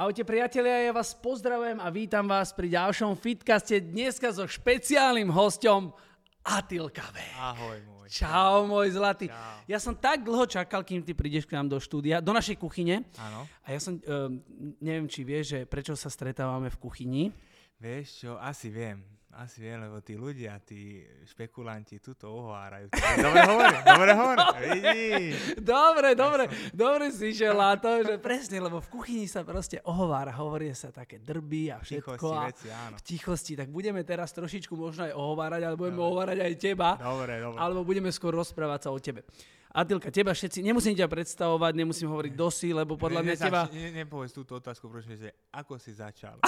Ahojte priatelia, ja vás pozdravujem a vítam vás pri ďalšom Fitcaste dneska so špeciálnym hostom Atilka V. Ahoj môj. Čau môj zlatý. Čau. Ja som tak dlho čakal, kým ty prídeš k nám do štúdia, do našej kuchyne. Áno. A ja som, uh, neviem, či vieš, že prečo sa stretávame v kuchyni. Vieš čo, asi viem. Asi viem, lebo tí ľudia, tí špekulanti tuto ohovárajú. Dobre hovorí, dobre hovorí. Vidíš. Dobre, dobre, dobre si na to, že presne, lebo v kuchyni sa proste ohovára, hovorí sa také drby a všetko. Tichosti a veci, áno. v tichosti, tak budeme teraz trošičku možno aj ohovárať, ale budeme ohovárať aj teba. Dobre, dobre. alebo budeme skôr rozprávať sa o tebe. Adilka, teba všetci, nemusím ťa predstavovať, nemusím hovoriť dosi, lebo podľa mňa teba... Ne, nepovedz túto otázku, prosím, že ako si začal?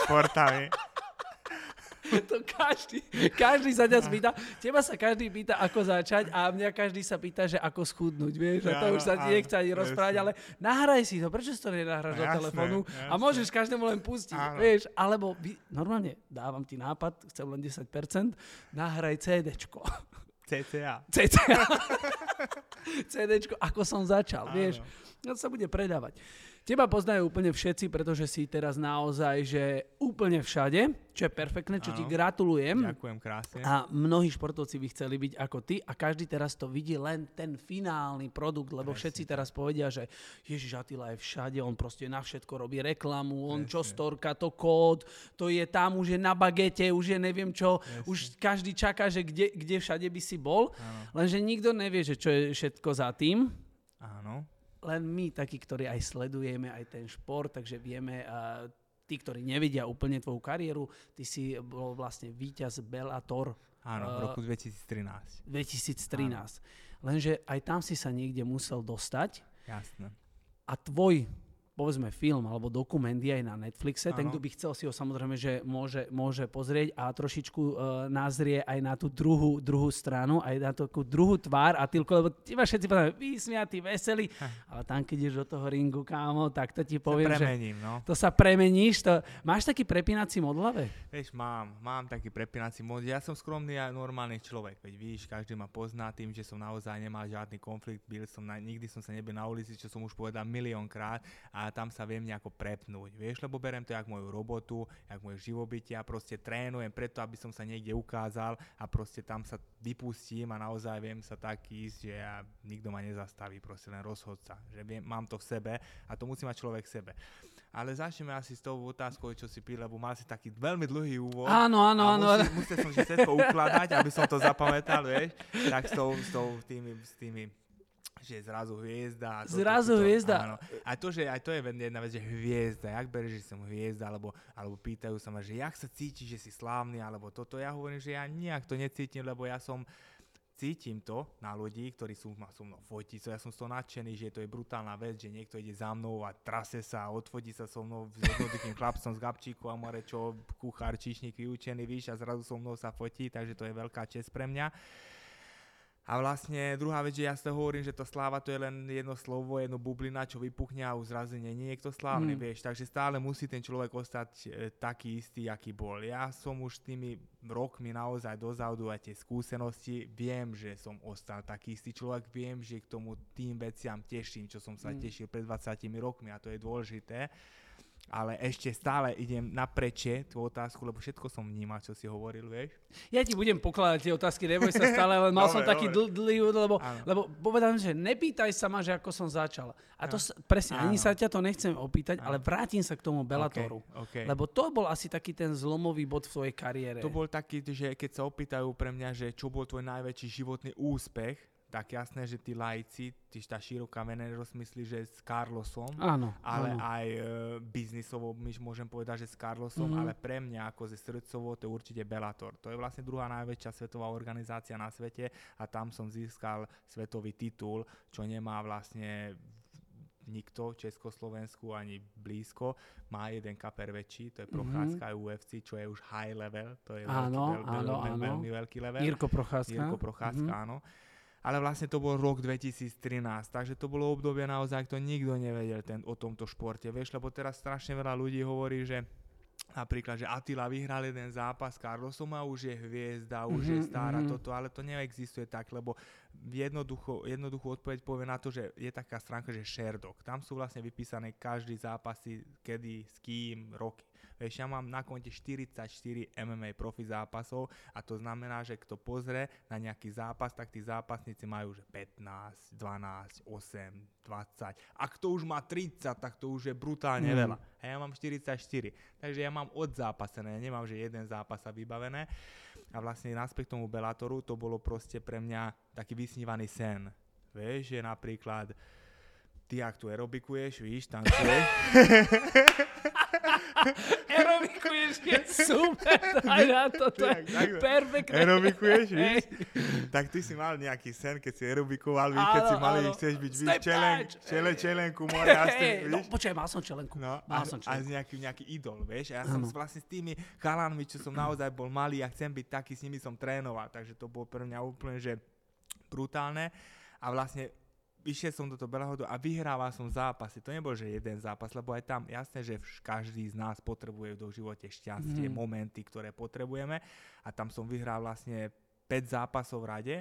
Športami. To každý, každý sa ťa spýta, teba sa každý pýta, ako začať a mňa každý sa pýta, že ako schudnúť, vieš, a to už sa ti nechce ani rozprávať, ale nahraj si to, prečo si to nenahráš do telefónu a môžeš každému len pustiť, Áno. vieš, alebo vy, normálne dávam ti nápad, chcem len 10%, nahraj CDčko. CCA. CCA. CDčko, ako som začal, Áno. vieš. No to sa bude predávať. Teba poznajú úplne všetci, pretože si teraz naozaj, že úplne všade, čo je perfektné, čo ti Áno. gratulujem. Ďakujem krásne. A mnohí športovci by chceli byť ako ty a každý teraz to vidí len ten finálny produkt, lebo všetci teraz povedia, že Ježiš Attila je všade, on proste na všetko robí reklamu, on čo storka, to kód, to je tam, už je na bagete, už je neviem čo, už každý čaká, že kde, kde všade by si bol, lenže nikto nevie, že čo je všetko za tým, Áno. Len my takí, ktorí aj sledujeme aj ten šport, takže vieme, a tí, ktorí nevidia úplne tvoju kariéru, ty si bol vlastne víťaz Bellator Áno, v Eh, roku 2013. 2013. Lenže aj tam si sa niekde musel dostať Jasné. a tvoj povedzme film alebo dokument je aj na Netflixe. Ten, Áno. kto by chcel si ho samozrejme, že môže, môže pozrieť a trošičku uh, názrie aj na tú druhú, druhú stranu, aj na tú druhú tvár a tylko, lebo teba všetci povedajú, vysmiatý, veselý, ale tam, keď ideš do toho ringu, kámo, tak to ti poviem, že Premením, no. to sa premeníš. To... Máš taký prepínací mod hlave? Vieš, mám, mám taký prepínací mod. Ja som skromný a normálny človek, veď víš, každý ma pozná tým, že som naozaj nemal žiadny konflikt, byl som na, nikdy som sa nebyl na ulici, čo som už povedal miliónkrát a tam sa viem nejako prepnúť, vieš, lebo berem to jak moju robotu, jak moje živobytie a proste trénujem preto, aby som sa niekde ukázal a proste tam sa vypustím a naozaj viem sa tak ísť, že ja, nikto ma nezastaví, proste len rozhodca, že viem, mám to v sebe a to musí mať človek v sebe. Ale začneme asi s tou otázkou, čo si pil, lebo mal si taký veľmi dlhý úvod. Áno, áno, áno. Musel, musel som si všetko ukladať, aby som to zapamätal, vieš. Tak s tou, s tou tými, s tými že zrazu hviezda. toto, Zrazu toto, hviezda. Áno. A to, že aj to je jedna vec, že hviezda, jak bereš, že som hviezda, alebo, alebo pýtajú sa ma, že jak sa cítiš, že si slávny, alebo toto. Ja hovorím, že ja nejak to necítim, lebo ja som cítim to na ľudí, ktorí sú ma so mnou fotiť, so ja som z toho nadšený, že to je brutálna vec, že niekto ide za mnou a trase sa a odfotí sa so mnou s jednoduchým chlapcom z Gabčíku a more, čo kuchár, číšnik vyučený, víš, a zrazu so mnou sa fotí, takže to je veľká čest pre mňa. A vlastne druhá vec, že ja to hovorím, že to sláva to je len jedno slovo, jedno bublina, čo vypuchne a už zrazu nie je niekto slávny, Mm. vieš. Takže stále musí ten človek ostať e, taký istý, aký bol. Ja som už tými rokmi naozaj dozadu a tie skúsenosti, viem, že som ostal taký istý človek, viem, že k tomu tým veciam teším, čo som sa Mm. tešil pred 20 rokmi a to je dôležité. Ale ešte stále idem napreče tú otázku, lebo všetko som vnímal, čo si hovoril, vieš. Ja ti budem pokladať tie otázky, neboj sa stále, ale mal som Dobre, taký dobre. dl- dlhý úvod, lebo, Áno. lebo povedal, že nepýtaj sa ma, že ako som začal. A to Áno. s- presne, ani Áno. sa ťa to nechcem opýtať, Áno. ale vrátim sa k tomu Bellatoru. Okay, okay. Lebo to bol asi taký ten zlomový bod v tvojej kariére. To bol taký, že keď sa opýtajú pre mňa, že čo bol tvoj najväčší životný úspech, tak jasné, že tí lajci, tí tá široká verejnosť myslí, že s Carlosom, Áno, ale áno. aj e, biznisovo my môžem povedať, že s Carlosom, Mhm. ale pre mňa ako ze srdcovo to je určite Bellator. To je vlastne druhá najväčšia svetová organizácia na svete a tam som získal svetový titul, čo nemá vlastne nikto v Československu ani blízko. Má jeden kaper väčší, to je Mhm. Procházka UFC, čo je už high level, to je Áno, veľký, veľ, áno, veľ, áno. veľmi veľký level. Jirko Procházka. Jirko Procházka, Mhm. áno. Ale vlastne to bol rok 2013, takže to bolo obdobie naozaj, to nikto nevedel ten, o tomto športe, vieš, lebo teraz strašne veľa ľudí hovorí, že napríklad, že Attila vyhral jeden zápas Carlosom a už je hviezda, už mm-hmm, je stará mm-hmm. toto, ale to neexistuje tak, lebo jednoducho, jednoduchú odpoveď povie na to, že je taká stránka, že Sherdog. Tam sú vlastne vypísané každý zápasy, kedy, s kým, roky. Vieš, ja mám na konte 44 MMA profi zápasov a to znamená, že kto pozrie na nejaký zápas, tak tí zápasníci majú že 15, 12, 8, 20. A kto už má 30, tak to už je brutálne mm. veľa. A ja mám 44. Takže ja mám odzápasené, ja nemám, že jeden zápas sa vybavené. A vlastne naspäť tomu Bellatoru to bolo proste pre mňa taký vysnívaný sen. Vieš, že napríklad ty ak tu aerobikuješ, víš, tancuješ. aerobikuješ, je super, daj na to, to je perfektné. Aerobikuješ, víš? Tak ty si mal nejaký sen, keď si aerobikoval, víš, keď si mali, chceš byť, víš, čelen, čelen, čelenku, more, a s tým, víš? No, počkaj, mal som čelenku. No, mal a, som čelenku. A nejaký, nejaký idol, vieš? A ja som vlastne s tými chalanmi, čo som naozaj bol malý a chcem byť taký, s nimi som trénoval, takže to bolo pre mňa úplne, že brutálne. A vlastne išiel som do toho Belahodu a vyhrával som zápasy. To nebol, že jeden zápas, lebo aj tam jasné, že každý z nás potrebuje v živote šťastie, mm. momenty, ktoré potrebujeme. A tam som vyhral vlastne 5 zápasov v rade,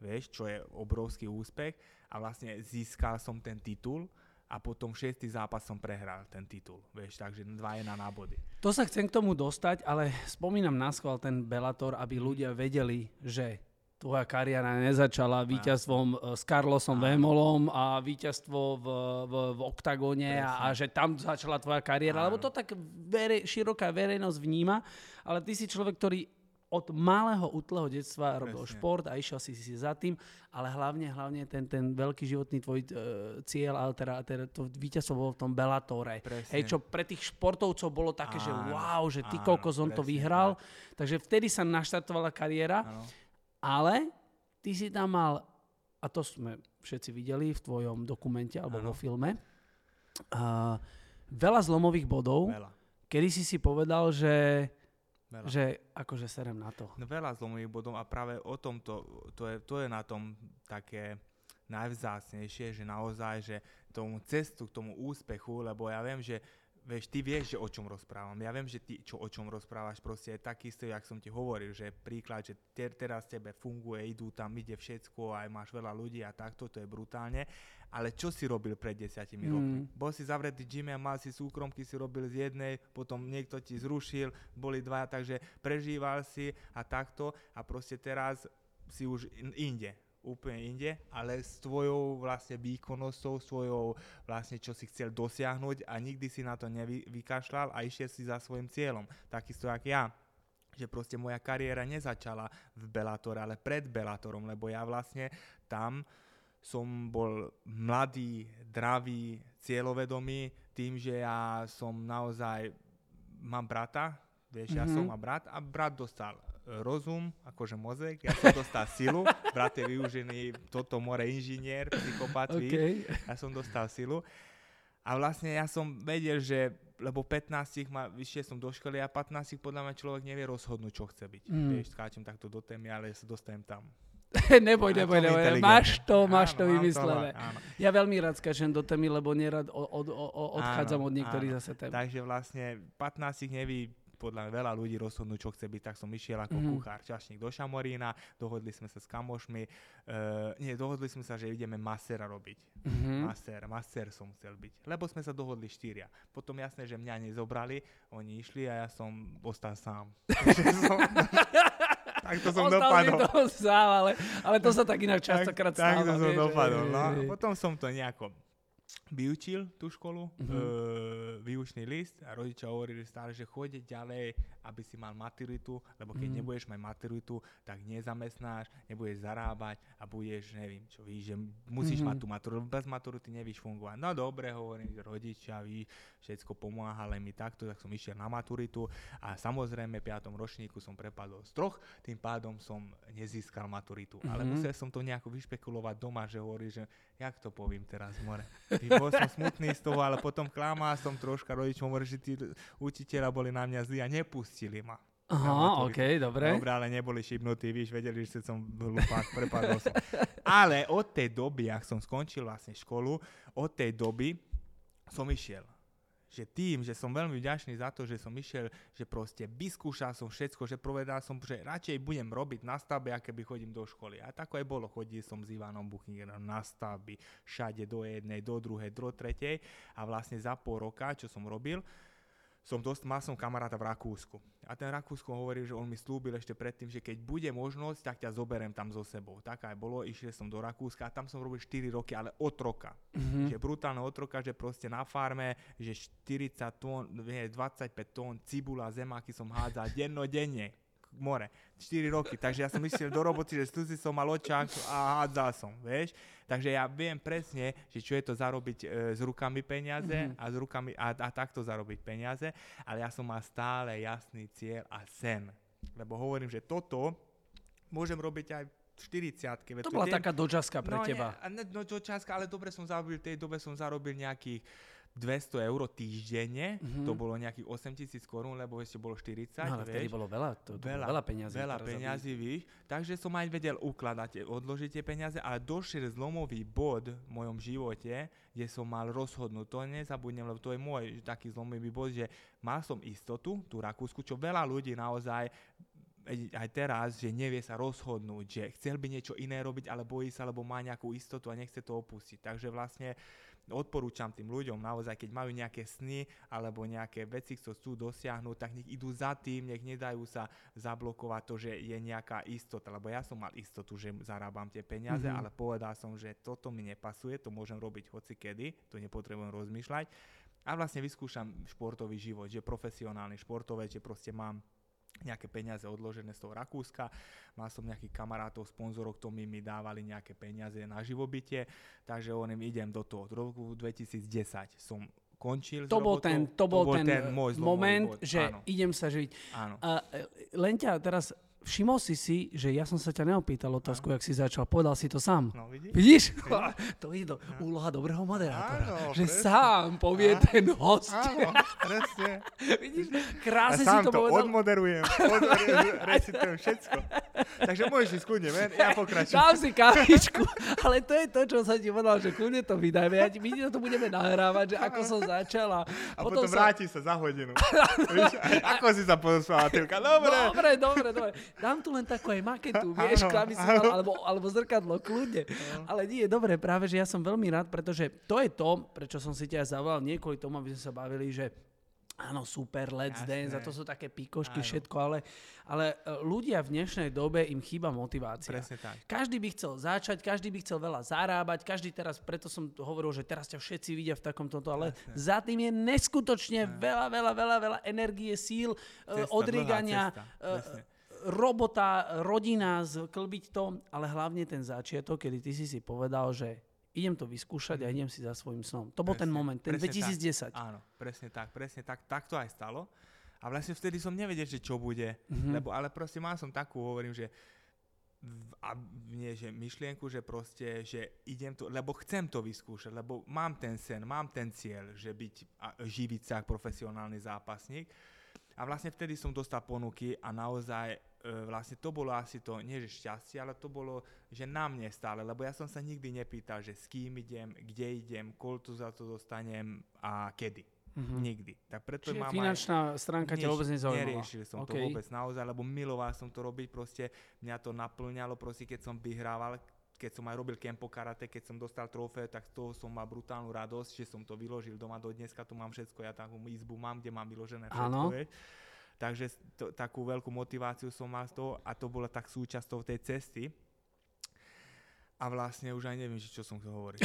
vieš, čo je obrovský úspech. A vlastne získal som ten titul a potom šiestý zápas som prehral ten titul, vieš, takže 2 je na nábody. To sa chcem k tomu dostať, ale spomínam na schvál ten Bellator, aby ľudia vedeli, že tvoja kariéra nezačala víťazstvom e, s Carlosom Vémolom a víťazstvo v, v, v oktagóne a, a že tam začala tvoja kariéra, Áno. lebo to tak verej, široká verejnosť vníma, ale ty si človek, ktorý od malého útleho detstva Presne. robil šport a išiel si si za tým, ale hlavne, hlavne ten, ten veľký životný tvoj uh, cieľ, ale teda, teda to víťazstvo bolo v tom Bellatore. Hej, čo pre tých športovcov bolo také, áno, že wow, že ty koľko som to vyhral. Tak. Takže vtedy sa naštartovala kariéra. Áno. Ale ty si tam mal, a to sme všetci videli v tvojom dokumente alebo ano. vo filme, uh, veľa zlomových bodov, veľa. kedy si si povedal, že, veľa. že akože serem na to. No, veľa zlomových bodov a práve o tomto, to je, to je na tom také najvzácnejšie, že naozaj, že tomu cestu k tomu úspechu, lebo ja viem, že vieš, ty vieš, že o čom rozprávam. Ja viem, že ty čo, o čom rozprávaš, proste je takisto, jak som ti hovoril, že príklad, že te, teraz tebe funguje, idú tam, ide všetko, aj máš veľa ľudí a takto, to je brutálne. Ale čo si robil pred desiatimi mm. rokmi? Bol si zavretý gyme a mal si súkromky, si robil z jednej, potom niekto ti zrušil, boli dva, takže prežíval si a takto a proste teraz si už inde úplne inde, ale s tvojou vlastne výkonnosťou, svojou vlastne čo si chcel dosiahnuť a nikdy si na to nevykašľal a išiel si za svojim cieľom. Takisto jak ja že proste moja kariéra nezačala v Bellatore, ale pred Bellatorom, lebo ja vlastne tam som bol mladý, dravý, cieľovedomý, tým, že ja som naozaj, mám brata, vieš, mm-hmm. ja som mhm. mám brat a brat dostal rozum, akože mozek, ja som dostal silu, brat je využený toto more inžinier, psychopat, okay. ja som dostal silu. A vlastne ja som vedel, že lebo 15 ma, vyšiel som do školy a 15 podľa mňa človek nevie rozhodnúť, čo chce byť. Mm. Vieš, skáčem takto do témy, ale sa dostanem tam. neboj, neboj, neboj, máš to, máš áno, to vymyslené. To, ja veľmi rád skáčem do témy, lebo nerad od, od, od, odchádzam áno, od niektorých áno. zase tém. Takže vlastne 15 neví podľa veľa ľudí rozhodnú, čo chce byť, tak som išiel ako mm-hmm. kuchár, čašník do Šamorína, dohodli sme sa s kamošmi, uh, nie, dohodli sme sa, že ideme masera robiť. Mm-hmm. Maser, maser som chcel byť, lebo sme sa dohodli štyria. Potom jasné, že mňa nezobrali, oni išli a ja som ostal sám. tak to som Ostal dopadol. To sám, ale, ale to sa tak inak častokrát stáva. Tak to som dopadol. No. Potom som to nejako vyučil tú školu, mm-hmm. e, výučný list a rodičia hovorili stále, že choď ďalej, aby si mal maturitu, lebo keď mm-hmm. nebudeš mať maturitu, tak nezamestnáš, nebudeš zarábať a budeš, neviem čo, víš, že musíš mm-hmm. mať tú maturitu, bez maturity nevíš fungovať. No dobre, hovorím, rodičia, víš, všetko pomáhali mi takto, tak som išiel na maturitu a samozrejme v 5. ročníku som prepadol z troch, tým pádom som nezískal maturitu. Mm-hmm. Ale musel som to nejako vyšpekulovať doma, že hovorí, že jak to poviem teraz, more. Bol som smutný z toho, ale potom klamal som troška rodičom, že tí učiteľa boli na mňa zlí a nepustili ma. Aha, OK, dobre. Dobre, ale neboli šibnutí, víš, vedeli, že som hlupák, prepadol som. Ale od tej doby, ak som skončil vlastne školu, od tej doby som išiel. Že tým, že som veľmi vďačný za to, že som išiel, že proste vyskúšal som všetko, že povedal som, že radšej budem robiť na stavbe, aké by chodím do školy. A tako aj bolo, chodil som s Ivanom Buchingerom na stavby, všade do jednej, do druhej, do tretej a vlastne za pol roka, čo som robil, som dosť, mal som kamaráta v Rakúsku. A ten Rakúsko hovorí, že on mi slúbil ešte predtým, že keď bude možnosť, tak ťa zoberiem tam so sebou. Tak aj bolo, išiel som do Rakúska a tam som robil 4 roky, ale otroka. Mm-hmm. Že brutálne otroka, že proste na farme, že 40 tón, 25 tón cibula, zemáky som hádzal dennodenne more. 4 roky, takže ja som išiel do roboty, že si som mal očák a hádzal som, vieš. Takže ja viem presne, že čo je to zarobiť e, s rukami peniaze mm-hmm. a, s rukami, a, a takto zarobiť peniaze, ale ja som mal stále jasný cieľ a sen. Lebo hovorím, že toto môžem robiť aj 40 To bola taká dočaska pre no, teba. Nie, no dočaska, ale dobre som zarobil, v tej dobe som zarobil nejakých 200 eur týždenne, mm-hmm. to bolo nejakých 8 tisíc korún, lebo ešte bolo 40. No, ale vieš. vtedy bolo veľa, to, to veľa, veľa peňazí. Veľa peňazí, víš. Takže som aj vedel ukladať, odložiť tie peniaze, ale došiel zlomový bod v mojom živote, kde som mal rozhodnúť. To nezabudnem, lebo to je môj taký zlomový bod, že mal som istotu, tú Rakúsku, čo veľa ľudí naozaj aj teraz, že nevie sa rozhodnúť, že chcel by niečo iné robiť, ale bojí sa, lebo má nejakú istotu a nechce to opustiť. Takže vlastne odporúčam tým ľuďom naozaj, keď majú nejaké sny alebo nejaké veci, čo chcú dosiahnuť, tak nech idú za tým, nech nedajú sa zablokovať to, že je nejaká istota. Lebo ja som mal istotu, že zarábam tie peniaze, mm-hmm. ale povedal som, že toto mi nepasuje, to môžem robiť hoci kedy, to nepotrebujem rozmýšľať. A vlastne vyskúšam športový život, že profesionálny športovec, že proste mám nejaké peniaze odložené z toho Rakúska. Mal som nejakých kamarátov, sponzorov, ktorí mi dávali nejaké peniaze na živobytie, takže oným idem do toho. Od roku 2010 som končil to bol ten, to bol, to bol ten, ten môj moment, bod. že Áno. idem sa živiť. Áno. A, len ťa teraz všimol si si, že ja som sa ťa neopýtal otázku, jak si začal, povedal si to sám. No, vidíš? Vidíš? to je do, úloha dobrého moderátora. Áno, že presne. sám povie Áno. ten host. Áno, presne. Vidíš? Krásne si to, to povedal. odmoderujem, odmoderujem, recitujem všetko. Takže môžeš ísť kľudne, ven, ja pokračujem. Dám si kávičku, ale to je to, čo som ti povedal, že kľudne to vydajme. Ja my to budeme nahrávať, že ako som začala. A potom, potom sa... vráti sa za hodinu. Víš, ako si sa poslala, Tilka? Dobre. Dobre, dobre, dobre. Dám tu len takú aj maketu, vieš, klávesy, alebo, alebo zrkadlo, kľudne. No. Ale nie, dobre, práve, že ja som veľmi rád, pretože to je to, prečo som si ťa zavolal, nie kvôli tomu, aby sme sa bavili, že áno, super, let's Jasné. dance, a to sú také píkošky, áno. všetko, ale, ale e, ľudia v dnešnej dobe im chýba motivácia. Presne tak. Každý by chcel začať, každý by chcel veľa zarábať, každý teraz, preto som hovoril, že teraz ťa všetci vidia v takomto, ale Jasné. za tým je neskutočne Jasné. veľa, veľa, veľa, veľa energie, síl, e, cesta, odriegania. Cesta robota, rodina, sklbiť to, ale hlavne ten začiatok, kedy ty si si povedal, že idem to vyskúšať a mhm. idem si za svojim snom. To bol ten moment, ten 2010. Tak. Áno, presne tak, presne tak. Tak to aj stalo. A vlastne vtedy som nevedel, že čo bude, mm-hmm. lebo ale proste mal som takú, hovorím, že a nie, že myšlienku, že proste, že idem to, lebo chcem to vyskúšať, lebo mám ten sen, mám ten cieľ, že byť a živiť sa ako profesionálny zápasník. A vlastne vtedy som dostal ponuky a naozaj vlastne to bolo asi to, nie že šťastie, ale to bolo, že na mne stále, lebo ja som sa nikdy nepýtal, že s kým idem, kde idem, koľko za to dostanem a kedy. Mm-hmm. Nikdy. Tak preto Čiže mám finančná aj, stránka ťa vôbec nezaujímala. Neriešil som okay. to vôbec naozaj, lebo miloval som to robiť, proste mňa to naplňalo, proste keď som vyhrával, keď som aj robil kempo karate, keď som dostal trofé, tak z toho som mal brutálnu radosť, že som to vyložil doma do dneska, tu mám všetko, ja takú izbu mám, kde mám vyložené všetko, vieš. Takže to, takú veľkú motiváciu som mal z toho a to bola tak súčasťou tej cesty. A vlastne už aj neviem, čo som chcel hovoriť.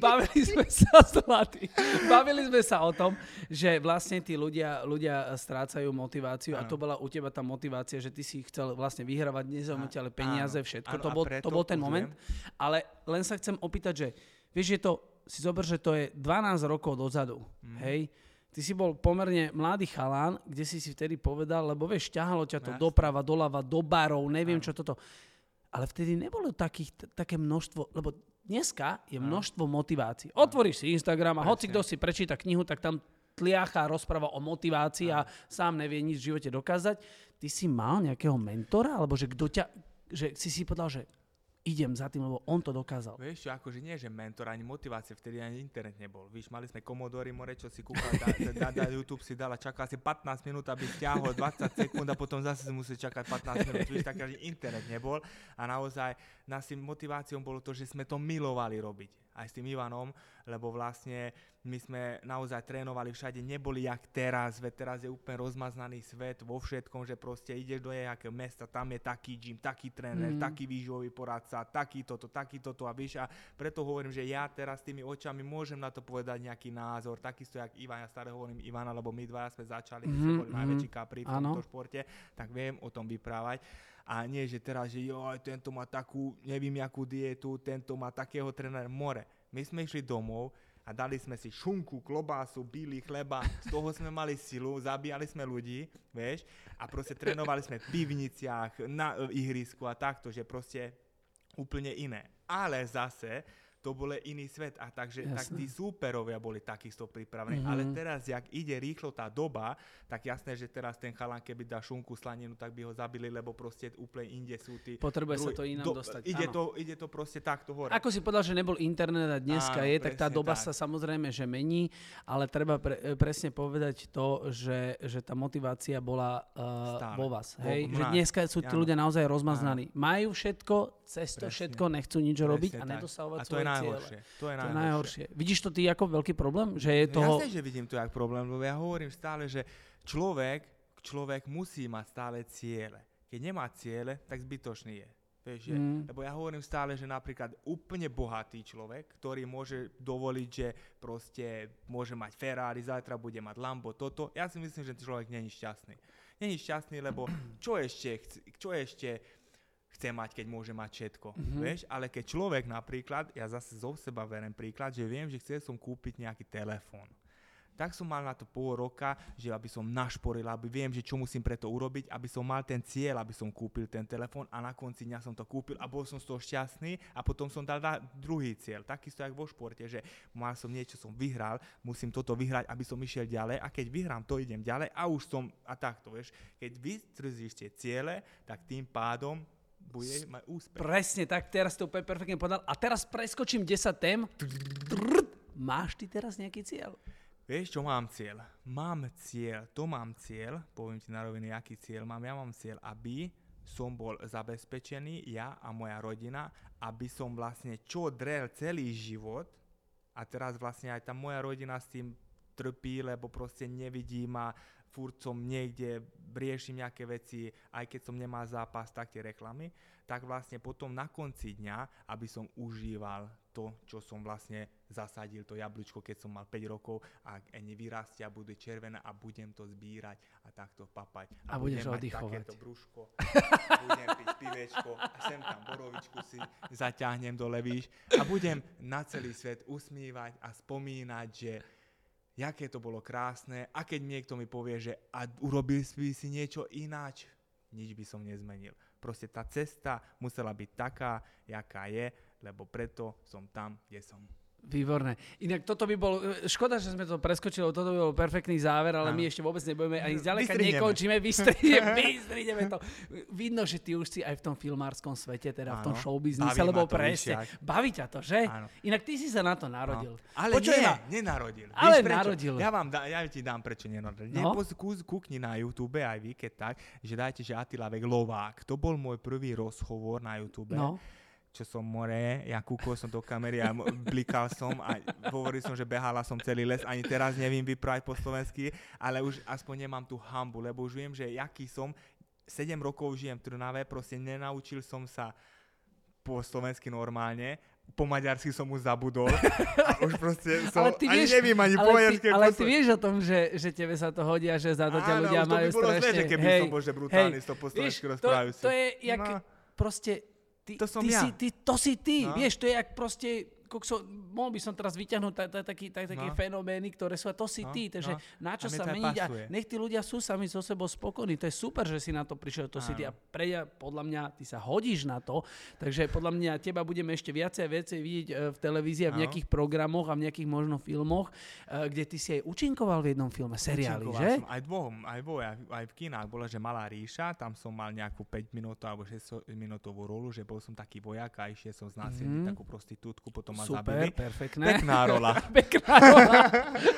Bavili sme sa zlatý. Bavili sme sa o tom, že vlastne tí ľudia, ľudia strácajú motiváciu ano. a to bola u teba tá motivácia, že ty si chcel vlastne vyhrávať nezaujímateľné peniaze, všetko. Ano, to, bol, to bol ten moment. Viem. Ale len sa chcem opýtať, že vieš, je to si zober, že to je 12 rokov dozadu, mm. hej, ty si bol pomerne mladý chalán, kde si si vtedy povedal, lebo vieš, ťahalo ťa to Jasne. doprava, doľava, do barov, neviem ano. čo toto. Ale vtedy nebolo takých, také množstvo, lebo dneska je množstvo motivácií. Otvoríš si Instagram a hoci kto si prečíta knihu, tak tam tliacha rozpráva o motivácii a sám nevie nič v živote dokázať. Ty si mal nejakého mentora, alebo že kto ťa, že si si povedal, že idem za tým, lebo on to dokázal. Vieš čo, akože nie, že mentor, ani motivácia, vtedy ani internet nebol. Víš, mali sme Commodore, more, čo si kúkal, da, da, da, YouTube si dal a čakal si 15 minút, aby stiahol 20 sekúnd a potom zase si musel čakať 15 minút. Víš, tak internet nebol a naozaj našim motiváciou bolo to, že sme to milovali robiť aj s tým Ivanom, lebo vlastne my sme naozaj trénovali všade, neboli jak teraz, veď teraz je úplne rozmaznaný svet vo všetkom, že proste ideš do nejakého mesta, tam je taký gym, taký tréner, mm. taký výživový poradca, taký toto, taký toto a víš, a preto hovorím, že ja teraz tými očami môžem na to povedať nejaký názor, takisto jak Ivan, ja stále hovorím Ivana, lebo my dvaja sme začali, mm-hmm. sme boli mm-hmm. najväčší kapri v tomto športe, tak viem o tom vyprávať a nie, že teraz, že joj, tento má takú, neviem, jakú dietu, tento má takého trénera, more. My sme išli domov a dali sme si šunku, klobásu, bílý chleba, z toho sme mali silu, zabíjali sme ľudí, vieš, a proste trénovali sme v pivniciach, na ihrisku a takto, že proste úplne iné. Ale zase to bol iný svet a takže tak tí súperovia boli takisto pripravení. Mm-hmm. Ale teraz, jak ide rýchlo tá doba, tak jasné, že teraz ten chalan, keby dá šunku slaninu, tak by ho zabili, lebo proste úplne inde sú tí... Potrebuje druhý, sa to inám do, dostať. Ide to, ide to proste takto hore. Ako si povedal, že nebol internet a dneska áno, je, tak tá doba tak. sa samozrejme, že mení, ale treba pre, presne povedať to, že, že tá motivácia bola uh, vo vás. Hej? Bo, že dneska sú tí ľudia naozaj rozmaznaní. Majú všetko, cez to všetko nechcú nič presne robiť a nedosahovať svoje najhoršie. To je najhoršie. To je najhoršie. Vidíš to ty ako veľký problém? Že je toho... Jasne, že vidím to ako problém, lebo ja hovorím stále, že človek, človek musí mať stále ciele. Keď nemá ciele, tak zbytočný je. Vieš, mm. Lebo ja hovorím stále, že napríklad úplne bohatý človek, ktorý môže dovoliť, že proste môže mať Ferrari, zajtra bude mať Lambo, toto, ja si myslím, že človek není šťastný. Není šťastný, lebo čo ešte, čo ešte chce mať, keď môže mať všetko. Mm-hmm. Vieš? Ale keď človek napríklad, ja zase zo seba verem príklad, že viem, že chcel som kúpiť nejaký telefón. Tak som mal na to pol roka, že aby som našporil, aby viem, že čo musím preto urobiť, aby som mal ten cieľ, aby som kúpil ten telefón a na konci dňa som to kúpil a bol som z toho šťastný a potom som dal druhý cieľ. Takisto ako vo športe, že mal som niečo, som vyhral, musím toto vyhrať, aby som išiel ďalej a keď vyhrám to, idem ďalej a už som a takto, vieš. Keď vytrzíš tie ciele, tak tým pádom bude mať úspech. Presne tak, teraz to úplne perfektne povedal. A teraz preskočím 10 tém. Máš ty teraz nejaký cieľ? Vieš, čo mám cieľ? Mám cieľ, to mám cieľ, poviem ti na rovine, aký cieľ mám. Ja mám cieľ, aby som bol zabezpečený, ja a moja rodina, aby som vlastne čo drel celý život a teraz vlastne aj tá moja rodina s tým trpí, lebo proste nevidí ma, furt som niekde, riešim nejaké veci, aj keď som nemal zápas, tak tie reklamy, tak vlastne potom na konci dňa, aby som užíval to, čo som vlastne zasadil, to jablčko, keď som mal 5 rokov a ani vyrastia, bude červené a budem to zbírať a takto papať. A, a budeš budem mať takéto brúško, budem piť pivečko a sem tam borovičku si zaťahnem do levíš a budem na celý svet usmívať a spomínať, že jaké to bolo krásne a keď niekto mi povie, že a urobil by si niečo ináč, nič by som nezmenil. Proste tá cesta musela byť taká, jaká je, lebo preto som tam, kde som. Výborné. Inak toto by bol, e, škoda, že sme to preskočili, toto by bol perfektný záver, ale no. my ešte vôbec nebudeme ani zďaleka nekončíme, vystrihneme, vystrihneme to. Vidno, že ty už si aj v tom filmárskom svete, teda ano. v tom showbiznise, lebo presne, baví ťa to, že? Ano. Inak ty si sa na to narodil. No. Ale Počuj nie, ma. nenarodil. Ale Víš, narodil. Ja, vám da, ja ti dám, prečo nenarodil. No? kúkni na YouTube, aj vy, keď tak, že dajte, že Attila Vek Lovák. To bol môj prvý rozhovor na YouTube. No čo som more, ja kúkol som do kamery a blikal som a hovoril som, že behala som celý les, ani teraz neviem vyprávať po slovensky, ale už aspoň nemám tú hambu, lebo už viem, že jaký som, 7 rokov žijem v Trnave, proste nenaučil som sa po slovensky normálne, po maďarsky som už zabudol a už proste som, ale ty vieš, ani neviem ani ale po maďarsky. Ale ty vieš o tom, že, že tebe sa to hodí a že za to ťa ľudia majú strašne. Áno, to by bolo zle, že keby hej, som bol že brutálny hej, to po slovensky rozprávajúci. To, to je jak no. proste Ty, to som ty ja. Si, ty, to si ty, no. vieš, to je jak proste kokso, mohol by som teraz vyťahnuť také No. fenomény, ktoré sú, a to si No, ty, takže no. na čo sa meniť a nech tí ľudia sú sami so sebou spokojní, to je super, že si na to prišiel, to si ty a pre, podľa mňa ty sa hodíš na to, takže podľa mňa teba budeme ešte viacej a viacej vidieť e, v televízii a v nejakých programoch a v nejakých možno filmoch, e, kde ty si aj účinkoval v jednom filme, seriáli, Účinkoval že? Som aj dvom, aj aj, aj v kinách bola, že Malá ríša, tam som mal nejakú 5 minútovú alebo 6 minútovú rolu, že bol som taký vojak a išiel som znásilniť Mhm. takú prostitútku, potom ma Super, zabili. perfektné. Pekná rola. Pekná rola.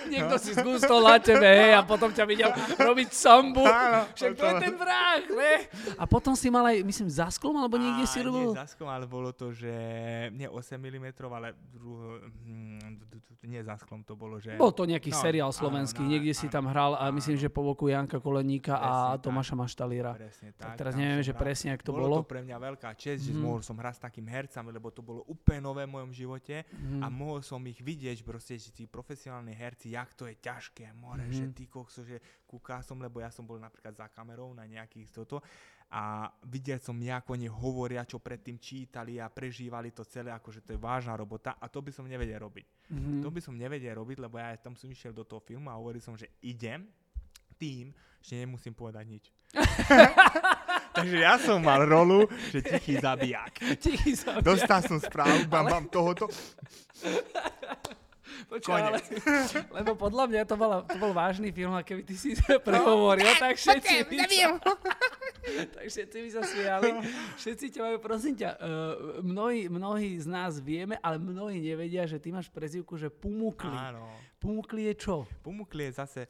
Niekto si zgustol na tebe, hej, a potom ťa videl robiť sambu. Áno, Však to je ten vrah, ne? A potom si mal aj, myslím, za sklom, alebo niekde Á, si Nie robil... za sklom, ale bolo to, že nie 8 mm, ale druho, hm, nie za sklom to bolo, že... Bol to nejaký No, seriál áno, slovenský, no, niekde si áno, tam hral a myslím, áno. že po boku Janka Koleníka a. Tomáša Maštalíra. Presne Tak teraz neviem, že presne, jak to bolo. bolo. to pre mňa veľká čest, že Mhm. mohol som hrať s takým hercami, lebo to bolo úplne nové v mojom živote Mhm. a mohol som ich vidieť, proste, že tí profesionálni herci, jak to je ťažké, more, Mhm. že ty kokso, že kúkal som, lebo ja som bol napríklad za kamerou na nejakých toto a videl som, ako oni hovoria, čo predtým čítali a prežívali to celé, akože to je vážna robota a to by som nevedel robiť. Mhm. To by som nevedel robiť, lebo ja tam som išiel do toho filmu a hovoril som, že idem tým, že nemusím povedať nič. Takže ja som mal rolu, že tichý zabijak. Tichý sa Dostal som správu, bam, bam, tohoto. Počkaj, ale, lebo podľa mňa to, bola, to bol vážny film a keby ty si prehovoril, tak všetci sa, tak všetci by sa smiali. Všetci ťa majú, prosím ťa, uh, mnohí, mnohí z nás vieme, ale mnohí nevedia, že ty máš prezivku, že Pumukli. Áno. Pumukli je čo? Pumukli je zase,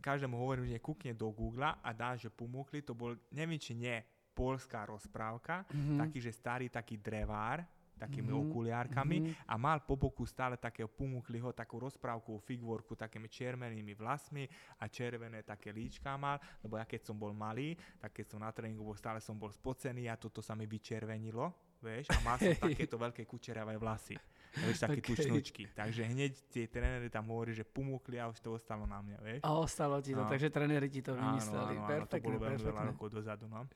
každému hovorím, že kúkne do Google a dá, že Pumukli, to bol, neviem či nie, polská rozprávka, Mhm. taký, že starý taký drevár, takými Mhm, okuliárkami mhm. a mal po boku stále takého Pumukliho, takú rozprávku, figurku takými červenými vlasmi a červené také líčka mal, lebo ja keď som bol malý, tak keď som na tréningu bol, stále som bol spocený a toto sa mi vyčervenilo, vieš, a mal som takéto veľké kučeravé vlasy. Vieš, také Okej. tučnočky. Takže hneď tie tréneri tam hovorí, že pumukli a už to ostalo na mňa, vieš. A ostalo ti to, No. takže tréneri ti to Áno, vymysleli. áno, áno, to perfektne, bolo veľmi veľa rokov dozadu, no.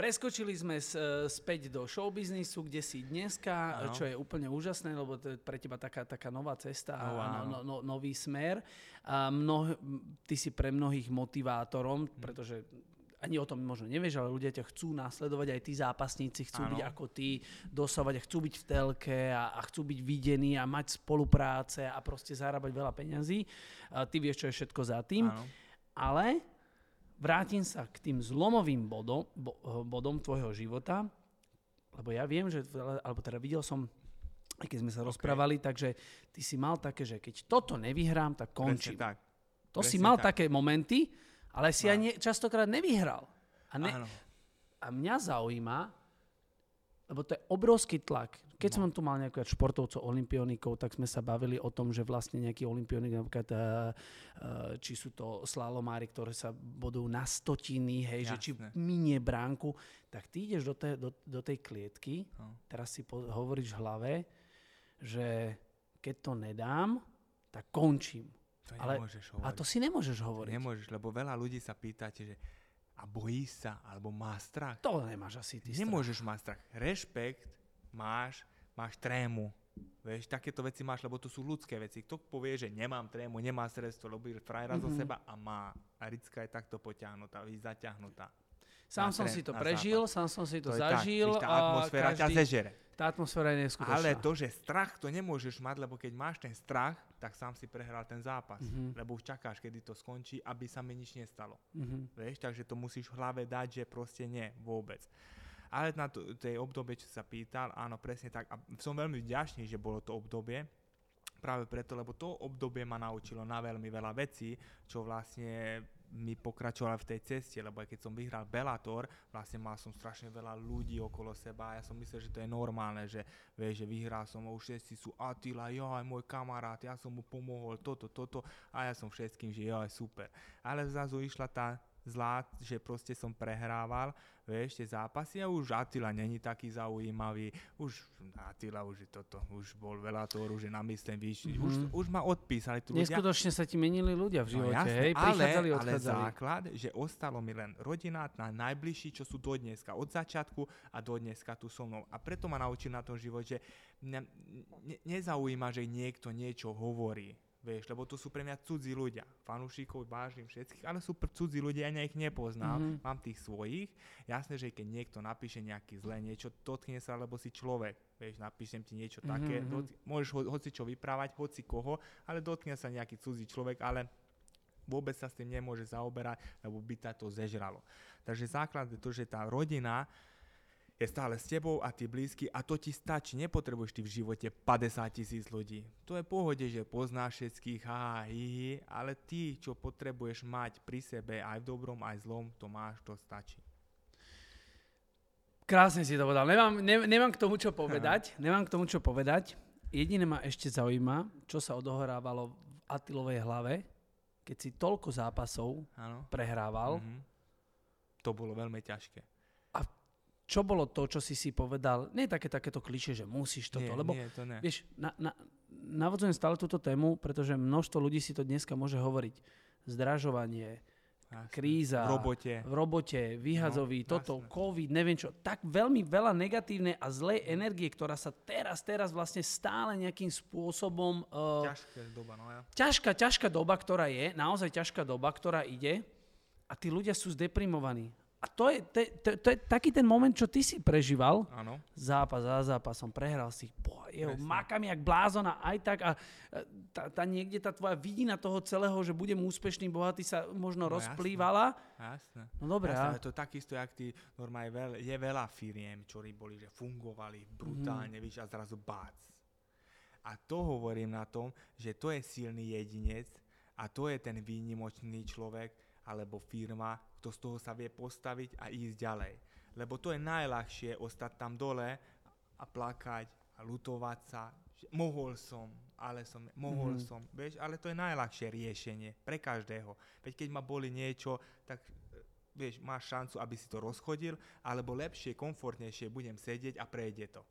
Preskočili sme s, e, späť do showbiznisu, kde si dneska, Áno. čo je úplne úžasné, lebo to je pre teba taká, taká nová cesta a no, áno. no, no, nový smer. A mnoh, ty si pre mnohých motivátorom, Mhm. pretože ani o tom možno nevieš, ale ľudia ťa chcú nasledovať, aj tí zápasníci chcú Áno. byť ako ty, dosávať a chcú byť v telke a, a chcú byť videní a mať spolupráce a proste zarábať veľa peňazí. A ty vieš, čo je všetko za tým. Áno. Ale vrátim sa k tým zlomovým bodom, bo, eh, bodom tvojho života, lebo ja viem, že, alebo teda videl som, keď sme sa rozprávali, takže ty si mal také, že keď toto nevyhrám, tak Presne končím. tak. To si presne mal tak. také momenty, ale si Áno. nie, častokrát nevyhral. A, ne, Áno. a mňa zaujíma, lebo to je obrovský tlak. Keď som tu mal nejakých športovcov, olimpionikov, tak sme sa bavili o tom, že vlastne nejaký olimpionik, napríklad, eh, eh, či sú to slalomári, ktoré sa bodujú na stotiny, hej, že či minie bránku, tak ty ideš do, tej, do, do tej klietky, No. teraz si po, hovoríš v hlave, že keď to nedám, tak končím. To Ale- nemôžeš A hovoriť. to si nemôžeš hovoriť. Nemôžeš, lebo veľa ľudí sa pýtate, že a bojí sa, alebo má strach. To nemáš asi ty strach. Nemôžeš mať strach. Rešpekt máš, máš trému. Vieš, takéto veci máš, lebo to sú ľudské veci. Kto povie, že nemám trému, nemá stres, to robí frajera mm-hmm. zo Mhm. seba a má. A Ricka je takto potiahnutá, víš, zaťahnutá. Sám som si to prežil, sám som si to, je zažil. Tak, tá a atmosféra ťa každý, zežere. Tá atmosféra je neskutočná. Ale to, že strach to nemôžeš mať, lebo keď máš ten strach, tak sám si prehral ten zápas. Mhm. Lebo už čakáš, kedy to skončí, aby sa mi nič nestalo. Mhm. Vieš, takže to musíš v hlave dať, že proste nie, vôbec. Ale na to, tej obdobie, čo sa pýtal, áno, presne tak. A som veľmi vďačný, že bolo to obdobie, práve preto, lebo to obdobie ma naučilo na veľmi veľa vecí, čo vlastne mi pokračovalo v tej ceste, lebo aj keď som vyhral Bellator, vlastne mal som strašne veľa ľudí okolo seba a ja som myslel, že to je normálne, že vieš, že vyhral som a už všetci sú Attila, jo, aj môj kamarát, ja som mu pomohol, toto, toto a ja som všetkým, že jo, aj super. Ale zrazu išla tá zlá, že proste som prehrával, vieš, tie zápasy a už Attila není taký zaujímavý, už Attila už je toto, už bol veľa toho, už je na mysle vyšší, mm-hmm. už, Mhm. už ma odpísali tu ľudia. Neskutočne sa ti menili ľudia v živote, No jasné, hej? ale, Prichádzali, ale odchádzali. základ, že ostalo mi len rodina na najbližší, čo sú do dneska, od začiatku a do dneska tu so mnou. A preto ma naučil na tom život, že mňa ne, nezaujíma, že niekto niečo hovorí. Vieš, lebo to sú pre mňa cudzí ľudia. Fanúšikov vážim všetkých, ale sú cudzí ľudia, ja ich nepoznám. Mhm. Mm-hmm. Mám tých svojich. Jasné, že keď niekto napíše nejaký zlé niečo, dotkne sa, lebo si človek. Vieš, napíšem ti niečo Mhm, také, mhm. dot- môžeš ho, hoci čo vyprávať, hoci koho, ale dotkne sa nejaký cudzí človek, ale vôbec sa s tým nemôže zaoberať, lebo by to zežralo. Takže základ je to, že tá rodina je stále s tebou a ty blízky a to ti stačí. Nepotrebuješ ty v živote 50 tisíc ľudí. To je pohode, že poznáš všetkých, ha, hi, hi, ale ty, čo potrebuješ mať pri sebe aj v dobrom, aj v zlom, to máš, to stačí. Krásne si to povedal. Nemám, ne, nemám k tomu čo povedať. Nemám k tomu čo povedať. Jediné ma ešte zaujíma, čo sa odohrávalo v Atilovej hlave, keď si toľko zápasov Áno. prehrával. Mhm. To bolo veľmi ťažké. Čo bolo to, čo si si povedal? Nie je také takéto kliše, že musíš toto, nie, lebo nie, to ne. Vieš, na, na, navodzujem stále túto tému, pretože množstvo ľudí si to dneska môže hovoriť. Zdražovanie, Jasné. kríza, V robote. v robote vyhazový, No, toto, jasné. COVID, neviem čo. Tak veľmi veľa negatívnej a zlej energie, ktorá sa teraz, teraz vlastne stále nejakým spôsobom... Uh, Ťažká doba, no ja. ťažká, ťažká doba, ktorá je, naozaj ťažká doba, ktorá ide a tí ľudia sú zdeprimovaní. A to je, to, to, to je taký ten moment, čo ty si prežíval, Áno. zápas za zápasom, prehral si, boha, jeho, makam jak blázon a aj tak a e, tá, tá niekde tá tvoja vidina toho celého, že budem úspešný, bohatý sa možno No rozplývala. Jasné. No dobré, Jasné, a to takisto, jak ty, normálne veľ, je veľa firiem, ktorí boli, že fungovali brutálne, mm. víš, a zrazu bác. A to hovorím na tom, že to je silný jedinec a to je ten výnimočný človek alebo firma, kto z toho sa vie postaviť a ísť ďalej. Lebo to je najľahšie ostať tam dole a plakať a lutovať sa, mohol som, ale som, mohol Mhm. som, vieš, ale to je najľahšie riešenie pre každého. Veď keď ma boli niečo, tak e, vieš, máš šancu, aby si to rozchodil, alebo lepšie, komfortnejšie budem sedieť a prejde to.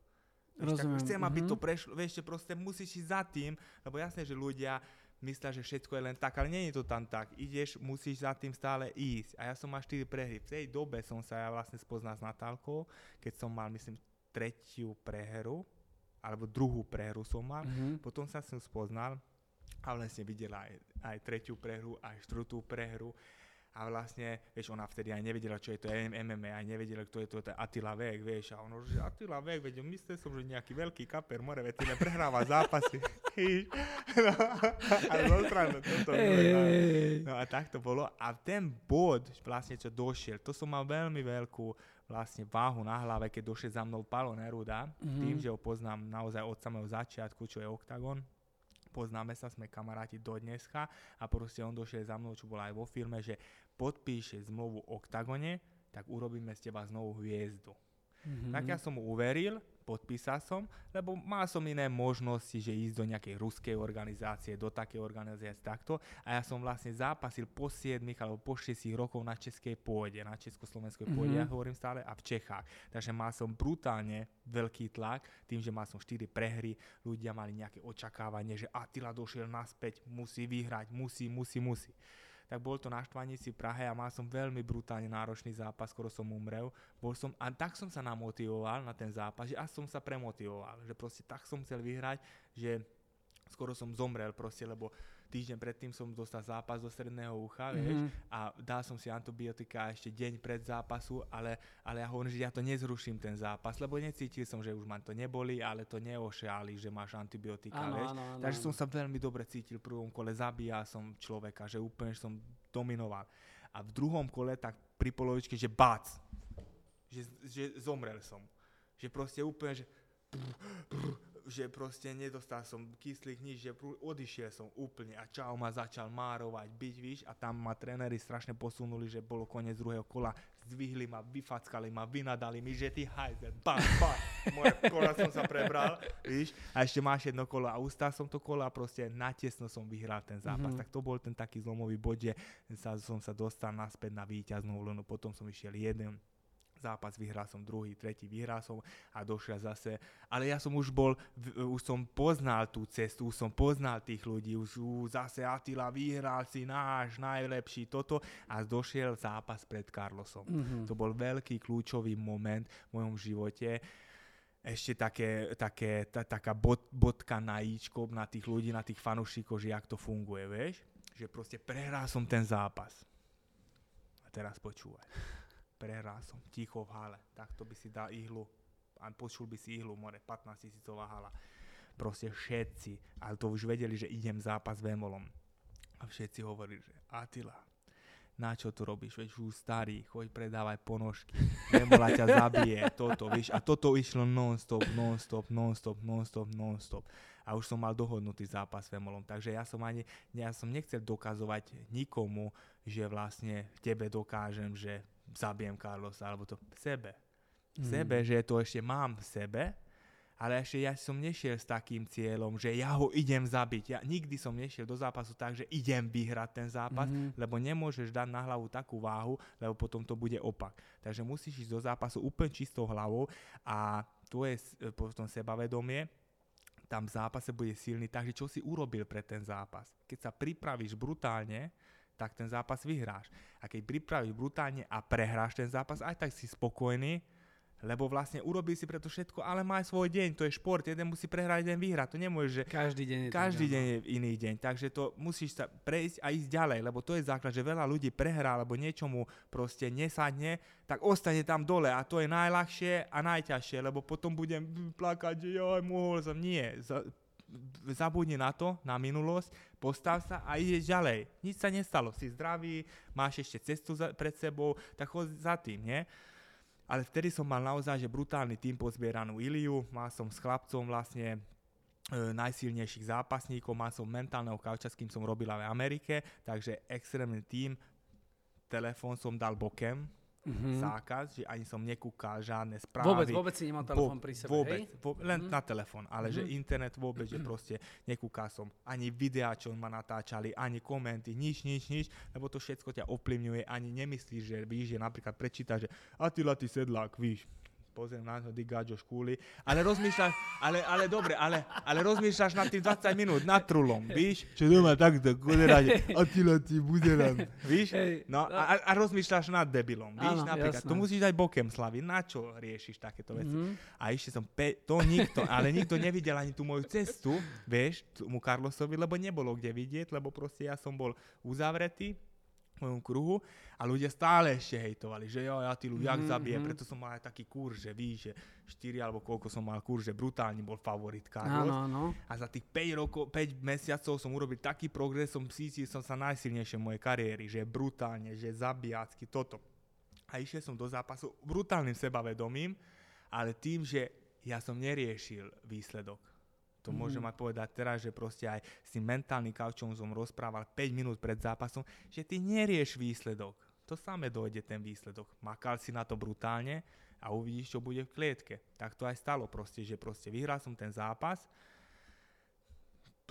Vieš, tak Rozumiem, chcem, aby to mhm. prešlo, vieš, proste musíš ísť za tým, lebo jasné, že ľudia myslia, že všetko je len tak, ale nie je to tam tak. Ideš, musíš za tým stále ísť. A ja som mal 4 prehry. V tej dobe som sa ja vlastne spoznal s Natálkou, keď som mal, myslím, tretiu prehru, alebo druhú prehru som mal. Mhm. Potom sa som spoznal a vlastne videla aj, aj tretiu prehru, aj štvrtú prehru. A vlastne, vieš, ona vtedy aj nevedela, čo je to MMA, aj nevedela, kto je to, to Attila Vek, vieš. A ono, že Attila Vek, veď myslel som, že nejaký veľký kaper, more, veď len prehráva zápasy. no, a zo strany toto. Ej. No a tak to bolo. A ten bod, vlastne čo došiel, to som mal veľmi veľkú vlastne váhu na hlave, keď došiel za mnou Palo Neruda, Mhm. tým, že ho poznám naozaj od samého začiatku, čo je Octagon. Poznáme sa, sme kamaráti do dneska a proste on došiel za mnou, čo bol aj vo filme, že podpíše zmluvu Octagone, tak urobíme z teba znovu hviezdu. Mhm. Tak ja som mu uveril, podpísal som, lebo mal som iné možnosti, že ísť do nejakej ruskej organizácie, do takej organizácie takto a ja som vlastne zápasil po 7 alebo po 6 rokov na českej pôde, na československej pôde, Mhm. ja hovorím stále, a v Čechách. Takže mal som brutálne veľký tlak, tým, že mal som 4 prehry, ľudia mali nejaké očakávanie, že Attila došiel naspäť, musí vyhrať, musí, musí, musí tak bol to na Štvanici Prahe a mal som veľmi brutálne náročný zápas, skoro som umrel. Bol som, a tak som sa namotivoval na ten zápas, že až som sa premotivoval, že proste tak som chcel vyhrať, že skoro som zomrel proste, lebo týždeň predtým som dostal zápas do stredného ucha, vieš, Mhm. a dal som si antibiotika ešte deň pred zápasu, ale, ale ja hovorím, že ja to nezruším ten zápas, lebo necítil som, že už ma to neboli, ale to neošali, že máš antibiotika, Áno, vieš. áno, áno. Takže som sa veľmi dobre cítil v prvom kole, zabíjal som človeka, že úplne som dominoval. A v druhom kole, tak pri polovičke, že bac, že, že zomrel som. Že proste úplne, že že proste nedostal som kyslík nič, že odišiel som úplne a čau ma začal márovať, byť, víš, a tam ma tréneri strašne posunuli, že bolo koniec druhého kola, zdvihli ma, vyfackali ma, vynadali mi, že ty hajzer, bam, bam, moje kola som sa prebral, víš, a ešte máš jedno kolo a ustal som to kolo a proste natesno som vyhral ten zápas, mm-hmm. tak to bol ten taký zlomový bod, že sa, som sa dostal naspäť na víťaznú vlnu, potom som išiel jeden, zápas, vyhral som druhý, tretí, vyhral som a došiel zase. Ale ja som už bol, už som poznal tú cestu, už som poznal tých ľudí, už, už zase Attila vyhral si náš najlepší toto a došiel zápas pred Carlosom. Mm-hmm. To bol veľký kľúčový moment v mojom živote ešte také, také, ta, taká bod, bodka na ičko na tých ľudí, na tých fanúšikov, že jak to funguje, vieš? Že proste prehral som ten zápas. A teraz počúvaj prehral som ticho v hale. Takto by si dal ihlu a počul by si ihlu, more, 15 tisícová hala. Proste všetci, ale to už vedeli, že idem zápas Vemolom. A všetci hovorili, že Atila, na čo to robíš, veď už starý, choď predávať ponožky, Vemola ťa zabije, toto, víš, a toto išlo non-stop, non-stop, non-stop, non-stop, non-stop. A už som mal dohodnutý zápas s Vemolom, takže ja som ani, ja som nechcel dokazovať nikomu, že vlastne tebe dokážem, že zabijem Carlosa, alebo to v sebe. V mm. sebe, že to ešte mám v sebe, ale ešte ja som nešiel s takým cieľom, že ja ho idem zabiť. Ja nikdy som nešiel do zápasu tak, že idem vyhrať ten zápas, mm-hmm. lebo nemôžeš dať na hlavu takú váhu, lebo potom to bude opak. Takže musíš ísť do zápasu úplne čistou hlavou a to je potom sebavedomie, tam v zápase bude silný, takže čo si urobil pre ten zápas. Keď sa pripravíš brutálne, tak ten zápas vyhráš. A keď pripravíš brutálne a prehráš ten zápas, aj tak si spokojný, lebo vlastne urobil si preto všetko, ale má svoj deň, to je šport, jeden musí prehrať, jeden vyhrať, to nemôže, že každý deň je, každý deň je iný deň, takže to musíš sa prejsť a ísť ďalej, lebo to je základ, že veľa ľudí prehrá, alebo niečomu proste nesadne, tak ostane tam dole. A to je najľahšie a najťažšie, lebo potom budem plakať, že joj, mohol som, nie, zabudni na to, na minulosť, postav sa a ideš ďalej. Nič sa nestalo, si zdravý, máš ešte cestu za, pred sebou, tak chod za tým, nie? Ale vtedy som mal naozaj že brutálny tým pozbieranú Iliu, mal som s chlapcom vlastne e, najsilnejších zápasníkov, mal som mentálneho kauča, s kým som robil v Amerike, takže extrémny tým, telefón som dal bokem, mm-hmm. zákaz, že ani som nekúkal žiadne správy. Vôbec, vôbec si nemal telefón pri sebe, vôbec, hej? Vôbec, len mm-hmm. na telefón, ale mm-hmm. že internet vôbec, že proste nekúkal som ani videá, čo ma natáčali, ani komenty, nič, nič, nič, lebo to všetko ťa ovplyvňuje, ani nemyslíš, že víš, že napríklad prečítaš, že Attila, ty sedlák, víš, pozriem na to, digáčo škúli, ale rozmýšľaš, ale, ale dobre, ale, ale rozmýšľaš na tým 20 minút nad trulom, víš? Čo doma takto, kuderať, Attila, ty buderan, víš? No a, a rozmýšľaš nad debilom, víš? Áno, Napríklad, jasné. to musíš dať bokem slavy, na čo riešiš takéto veci? Mm-hmm. A ešte som, pe- to nikto, ale nikto nevidel ani tú moju cestu, vieš, tomu Carlosovi, lebo nebolo kde vidieť, lebo proste ja som bol uzavretý, mojom kruhu a ľudia stále ešte hejtovali, že jo, ja ty ľudia, mm-hmm. zabije, preto som mal aj taký kurz, že víš, že 4 alebo koľko som mal kurz, že brutálne bol favorit Carlos. Áno, áno. A za tých 5 rokov, 5 mesiacov som urobil taký progres, som cítil som sa najsilnejšie v mojej kariéry, že brutálne, že zabijacky, toto. A išiel som do zápasu brutálnym sebavedomím, ale tým, že ja som neriešil výsledok to mm-hmm. môžem aj povedať teraz, že proste aj s tým mentálnym kaučom som rozprával 5 minút pred zápasom, že ty nerieš výsledok. To samé dojde ten výsledok. Makal si na to brutálne a uvidíš, čo bude v klietke. Tak to aj stalo proste, že proste vyhral som ten zápas,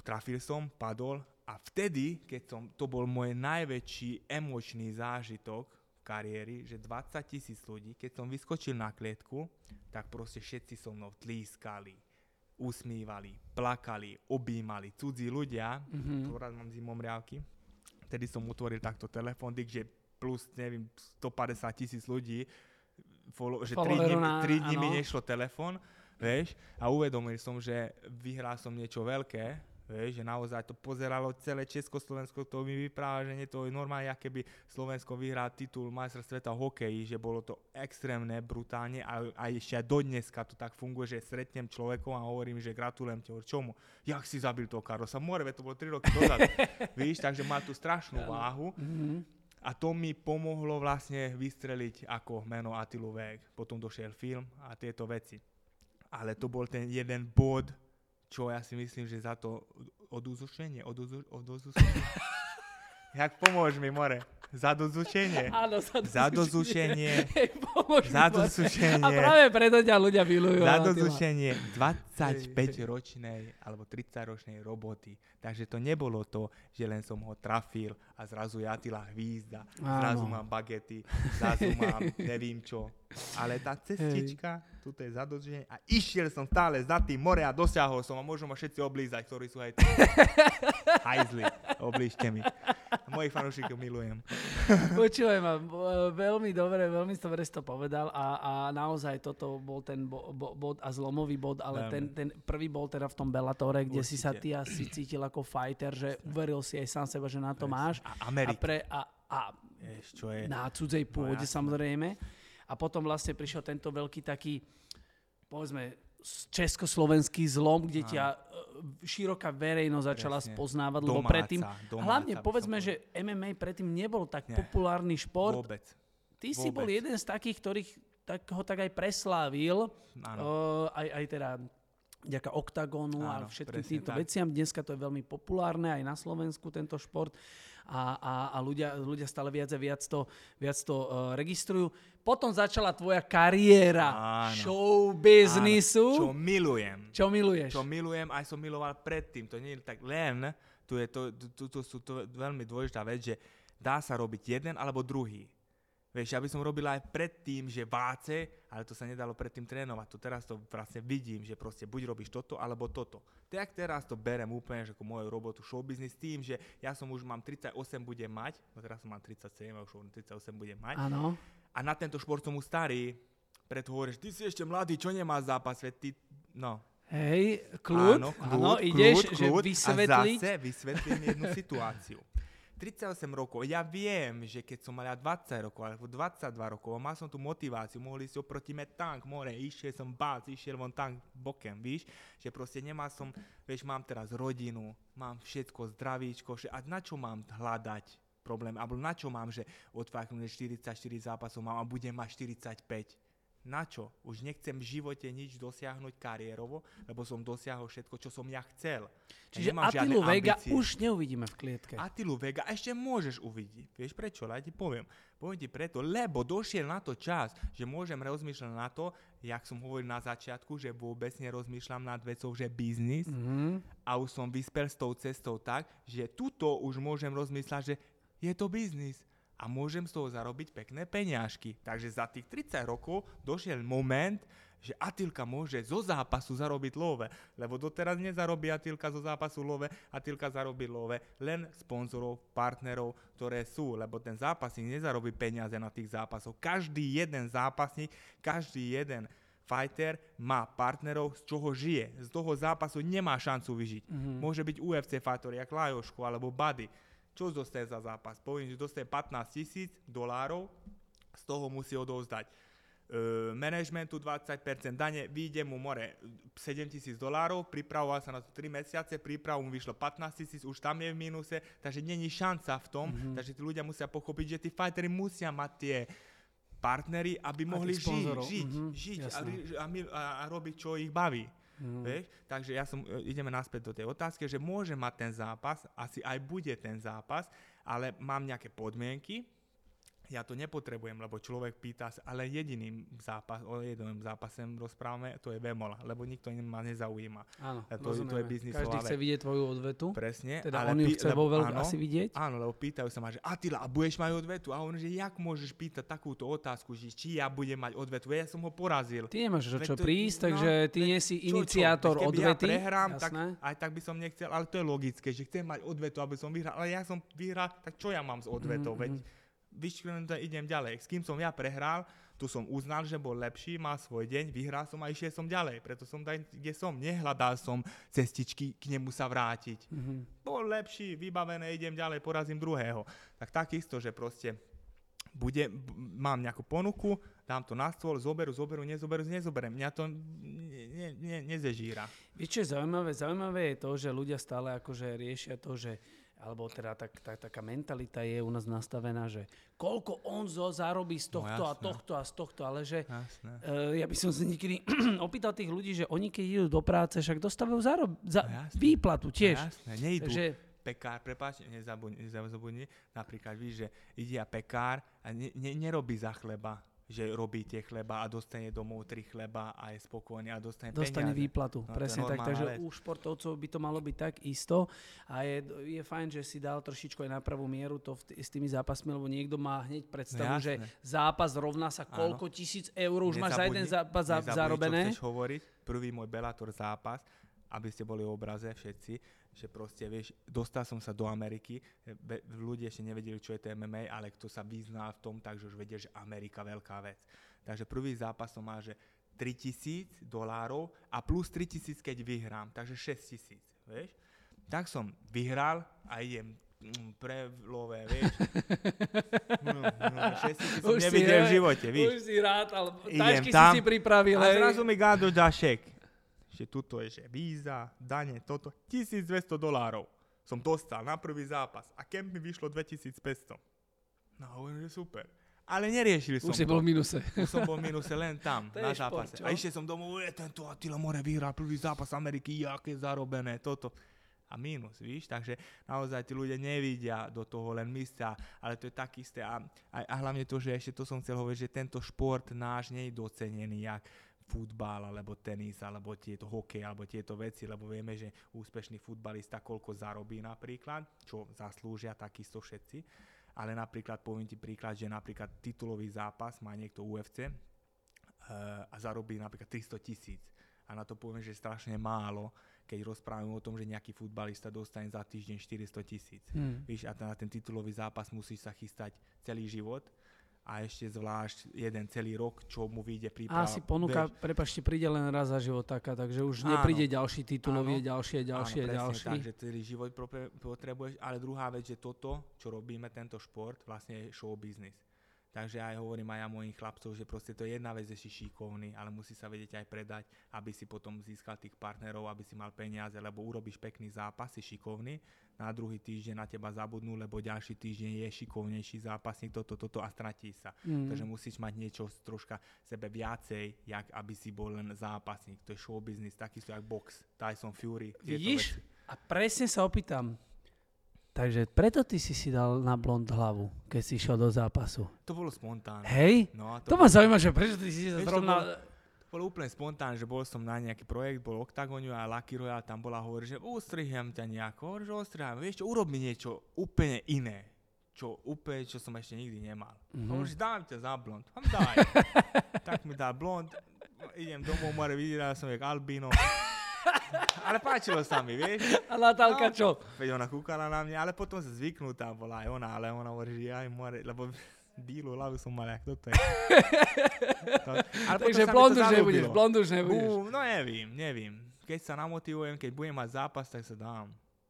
trafil som, padol a vtedy, keď som, to bol môj najväčší emočný zážitok v kariéri, že 20 tisíc ľudí, keď som vyskočil na klietku, tak proste všetci so mnou tlískali usmívali, plakali, objímali cudzí ľudia, mm-hmm. rád mám zimom riavky, vtedy som utvoril takto telefón, že plus, neviem, 150 tisíc ľudí, follow, že 3 dní, 3 dní mi nešlo telefón, vieš, a uvedomil som, že vyhral som niečo veľké, Vieš, že naozaj to pozeralo celé Československo, to mi vypráva, že nie to je normálne, keby Slovensko vyhrá titul majstra sveta hokeji, že bolo to extrémne, brutálne a, a ešte aj do dneska to tak funguje, že stretnem človekom a hovorím, že gratulujem ti, čomu? Jak si zabil toho Karosa? Morve, to bolo 3 roky dozadu. Víš, takže má tu strašnú váhu. A to mi pomohlo vlastne vystreliť ako meno Atilu Vek. Potom došiel film a tieto veci. Ale to bol ten jeden bod, čo ja si myslím, že za to oduzušenie, oduzu, oduzušenie. Jak pomôž mi, more? Zadozušenie. Áno, zadozušenie. Zadozušenie. zadozušenie. A práve preto ťa ľudia milujú. Zadozušenie 25-ročnej alebo 30-ročnej roboty. Takže to nebolo to, že len som ho trafil a zrazu Jatila hvízda, zrazu mám bagety, zrazu mám nevím čo. Ale tá cestička, tuto je zadozušenie a išiel som stále za tým more a dosiahol som a môžu ma všetci oblízať, ktorí sú aj. Hajzli, oblížte mi. Mojich fanúšikov milujem. Počúvaj ma, veľmi dobre, veľmi dobre si to povedal a, a naozaj toto bol ten bo, bo, bod a zlomový bod, ale ten, ten prvý bol teda v tom Bellatore, kde Určite. si sa ty asi cítil ako fighter, že uveril si aj sám seba, že na to Presne. máš. A Amerika. A, pre, a, a Jež, čo je? na cudzej pôde no, samozrejme. A potom vlastne prišiel tento veľký taký, povedzme, československý zlom, kde ťa e, široká verejnosť začala Presne. spoznávať, lebo domáca, predtým, domáca, hlavne povedzme, že MMA predtým nebol tak Nie, populárny šport. Vôbec. Ty vôbec. si bol jeden z takých, ktorých tak ho tak aj preslávil, uh, aj, aj teda vďaka oktagónu a všetkým týmto tak. veciam. Dneska to je veľmi populárne aj na Slovensku tento šport a, a, a ľudia, ľudia stále viac a viac to, viac to uh, registrujú. Potom začala tvoja kariéra Áno. show biznisu. Čo milujem. Čo miluješ. Čo milujem, aj som miloval predtým. To nie je tak len, tu, je to, tu, tu, tu sú to veľmi dôležitá vec, že dá sa robiť jeden alebo druhý. Vieš, ja by som robil aj predtým, že váce, ale to sa nedalo predtým trénovať. To teraz to vlastne vidím, že proste buď robíš toto, alebo toto. Tak teraz to berem úplne, že ako moju robotu show business tým, že ja som už mám 38 budem mať, no teraz som mám 37, a už 38 budem mať. Áno. A na tento šport som už starý, preto hovoríš, ty si ešte mladý, čo nemá zápas, veď ty, no. Hej, kľud, áno, kľud, áno ideš, kľud, že vysvetliť. A zase vysvetlím jednu situáciu. 38 rokov, ja viem, že keď som mal 20 rokov alebo 22 rokov, mal som tú motiváciu, mohli si oproti me tank, more, išiel som bác, išiel von tank bokem, víš, že proste nemal som, vieš, mám teraz rodinu, mám všetko, zdravíčko, a na čo mám hľadať problém, alebo na čo mám, že odfaknúť 44 zápasov mám a budem mať 45 na čo? Už nechcem v živote nič dosiahnuť kariérovo, lebo som dosiahol všetko, čo som ja chcel. Čiže ja Atilu Vega už neuvidíme v klietke. Atilu Vega ešte môžeš uvidieť. Vieš prečo? Ja ti poviem. Poviem ti preto, lebo došiel na to čas, že môžem rozmýšľať na to, jak som hovoril na začiatku, že vôbec nerozmýšľam nad vecou, že biznis mm-hmm. a už som vyspel s tou cestou tak, že tuto už môžem rozmýšľať, že je to biznis a môžem z toho zarobiť pekné peňažky. Takže za tých 30 rokov došiel moment, že Atilka môže zo zápasu zarobiť love, lebo doteraz nezarobí Atilka zo zápasu love, Atilka zarobí love len sponzorov, partnerov, ktoré sú, lebo ten zápasník nezarobí peniaze na tých zápasoch. Každý jeden zápasník, každý jeden fighter má partnerov, z čoho žije. Z toho zápasu nemá šancu vyžiť. Mm-hmm. Môže byť UFC fighter, jak Lajoško alebo Buddy čo dostane za zápas? Poviem, že dostane 15 tisíc dolárov, z toho musí odovzdať uh, managementu 20%, dane, vyjde mu more 7 tisíc dolárov, pripravoval sa na to 3 mesiace, prípravu mu vyšlo 15 tisíc, už tam je v mínuse, takže není šanca v tom, mm-hmm. takže tí ľudia musia pochopiť, že tí fightery musia mať tie partnery, aby mohli žiť, žiť, mm-hmm, žiť a, a, a, a robiť, čo ich baví. Mm. Vieš? Takže ja som, e, ideme naspäť do tej otázky, že môže mať ten zápas, asi aj bude ten zápas, ale mám nejaké podmienky, ja to nepotrebujem, lebo človek pýta sa, ale jediným zápas, o jednom zápase rozprávame, to je Vemola, lebo nikto ma nezaujíma. Áno, to, to je biznisové. Každý chce vidieť tvoju odvetu. Presne. Teda ale on ju chce vo veľmi asi vidieť. Áno, lebo pýtajú sa ma, že Atila, a budeš mať odvetu? A on, že jak môžeš pýtať takúto otázku, že či ja budem mať odvetu? Ja som ho porazil. Ty nemáš čo, čo prísť, no, takže ty nie si iniciátor čo, čo? odvety. ja prehrám, tak aj tak by som nechcel, ale to je logické, že chcem mať odvetu, aby som vyhral. Ale ja som vyhral, tak čo ja mám s odvetou? Mm-hmm. Veď mhm vyškrenuté, idem ďalej. S kým som ja prehral, tu som uznal, že bol lepší, má svoj deň, vyhral som a išiel som ďalej. Preto som tam, kde som. Nehľadal som cestičky k nemu sa vrátiť. Mm-hmm. Bol lepší, vybavené, idem ďalej, porazím druhého. Tak takisto, že proste bude, mám nejakú ponuku, dám to na stôl, zoberú, zoberú, nezoberú, nezoberiem. Mňa to ne, ne, nezežíra. Vieš, čo je zaujímavé? Zaujímavé je to, že ľudia stále akože riešia to, že alebo teda tak, tak, taká mentalita je u nás nastavená, že koľko on zo zarobí z No tohto a jasné. tohto a z tohto, ale že Jasné. uh, ja by som sa niekedy opýtal tých ľudí, že oni keď idú do práce, však dostávajú zarob, za No jasné. výplatu tiež. No jasné, nejdu. Takže Pekár, prepáč, nezabudni, nezabudni, napríklad víš, že ide a pekár a ne, ne, nerobí za chleba, že robí tie chleba a dostane domov tri chleba a je spokojný a dostane, dostane peniaze. výplatu. No, presne tak. Takže vec. u športovcov by to malo byť tak isto. A je, je fajn, že si dal trošičku aj na pravú mieru to v s tými zápasmi, lebo niekto má hneď predstavu, No že zápas rovná sa koľko tisíc eur už máš za jeden Nezabudni- zápas za, nezabudni, zarobené. Čo chceš hovoriť? Prvý môj Bellator zápas, aby ste boli v obraze všetci, že proste, vieš, dostal som sa do Ameriky, be, ľudia ešte nevedeli, čo je to MMA, ale kto sa vyzná v tom, takže už vedie, že Amerika veľká vec. Takže prvý zápas som mal, že 3000 dolárov a plus 3000, keď vyhrám, takže 6000, vieš. Tak som vyhral a idem mm, pre lové, vieš. No, no, 6000 som nevidel v živote, víš. Už si rád, ale tašky si tam si pripravil. A zrazu mi Gado dá šek. Že tuto je, že víza, dane, toto. 1200 dolárov som dostal na prvý zápas. A kemp mi vyšlo 2500. No, hovorím, že super. Ale neriešili som Už si to. bol v minuse. Už som bol v minuse len tam, To na šport, zápase. čo? a išiel som domov, je tento Attila More vyhral prvý zápas Ameriky, aké zarobené, toto. A mínus, víš, takže naozaj tí ľudia nevidia do toho, len myslia, ale to je tak isté. A, a, a hlavne to, že ešte to som chcel hovoriť, že tento šport náš nie je docenený, jak futbal, alebo tenis, alebo tieto hokej, alebo tieto veci, lebo vieme, že úspešný futbalista koľko zarobí napríklad, čo zaslúžia takisto všetci. Ale napríklad poviem ti príklad, že napríklad titulový zápas má niekto UFC, a zarobí napríklad 300 tisíc. A na to poviem, že strašne málo, keď rozprávame o tom, že nejaký futbalista dostane za týždeň 400 tisíc. Hm. Víš, a na ten titulový zápas musíš sa chystať celý život a ešte zvlášť jeden celý rok, čo mu vyjde príprava. A si ponúka, Vieš, prepačte, príde len raz za život taká, takže už Áno. nepríde ďalší titulový, ďalšie, ďalšie, Áno, ďalší. tak, že celý život potrebuješ, ale druhá vec, že toto, čo robíme, tento šport, vlastne je show business. Takže aj hovorím aj ja mojim chlapcov, že proste to je jedna vec, že si šikovný, ale musí sa vedieť aj predať, aby si potom získal tých partnerov, aby si mal peniaze, lebo urobíš pekný zápas, si šikovný, na druhý týždeň na teba zabudnú, lebo ďalší týždeň je šikovnejší zápasník, toto, toto a stratí sa. Mm. Takže musíš mať niečo troška sebe viacej, jak aby si bol len zápasník. To je show business, takisto jak box, Tyson Fury. Vidíš? veci. A presne sa opýtam. Takže preto ty si si dal na blond hlavu, keď si išiel do zápasu. To bolo spontánne. Hej? No, To bolo, ma zaujíma, že prečo ty si sa to zrovna... bolo úplne spontánne, že bol som na nejaký projekt, bol Octagonu a Lucky Royale, tam bola hovorí, že ustrihem ťa nejako, hovorí, že ostriham, vieš čo, urob mi niečo úplne iné, čo úplne, čo som ešte nikdy nemal. Mhm. Mm-hmm. Hovorí, že dám ťa za blond, vám daj. tak mi dá blond, idem domov, more, vyzeral som jak albino. Ale páčilo sa mi, vieš. A Natálka No. čo? Veď ona kúkala na mňa, ale potom sa zvyknutá bola aj ona, ale ona hovorí, že aj more, lebo bílu hlavu som mal, jak toto je. to, ale Takže blond už nebudeš, blond už nebudeš. Bú, no nevím, nevím. Keď sa namotivujem, keď budem mať zápas, tak sa dám.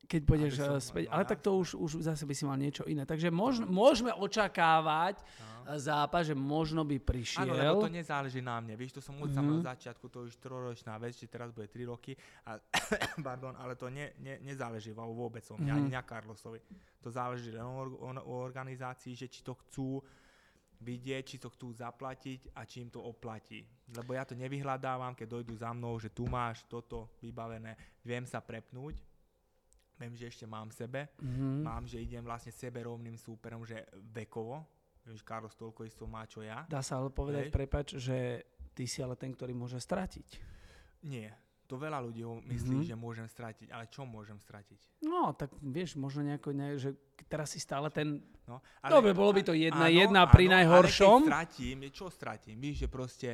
Keď som- eh, späť. Ale tak to už, už zase by si mal niečo iné. Takže môžeme očakávať No. Zápas, že možno by prišiel. Áno, lebo to nezáleží na mne. Víš, to som od Mhm. samého začiatku, to už troročná vec, že teraz bude 3 roky, a, pardon, ale to ne, ne, nezáleží vôbec o mňa, Mhm. ani na Carlosovi. To záleží len o, o, o organizácii, že či to chcú vidieť, či to chcú zaplatiť a či im to oplatí. Lebo ja to nevyhľadávam, keď dojdú za mnou, že tu máš toto vybavené, viem sa prepnúť, viem, že ešte mám sebe, Mhm. mám, že idem vlastne sebe rovným súperom, že vekovo, vieš, Carlos toľko isto má, čo ja. Dá sa ale povedať, Hej. prepač, že ty si ale ten, ktorý môže stratiť. Nie. To veľa ľudí myslí, Mhm. že môžem stratiť, ale čo môžem stratiť? No, tak vieš, možno nejako, ne, že teraz si stále ten... No, Dobre, bolo by to jedna- áno, jedna pri áno, najhoršom. Ale keď stratím, čo stratím? Víš, že proste,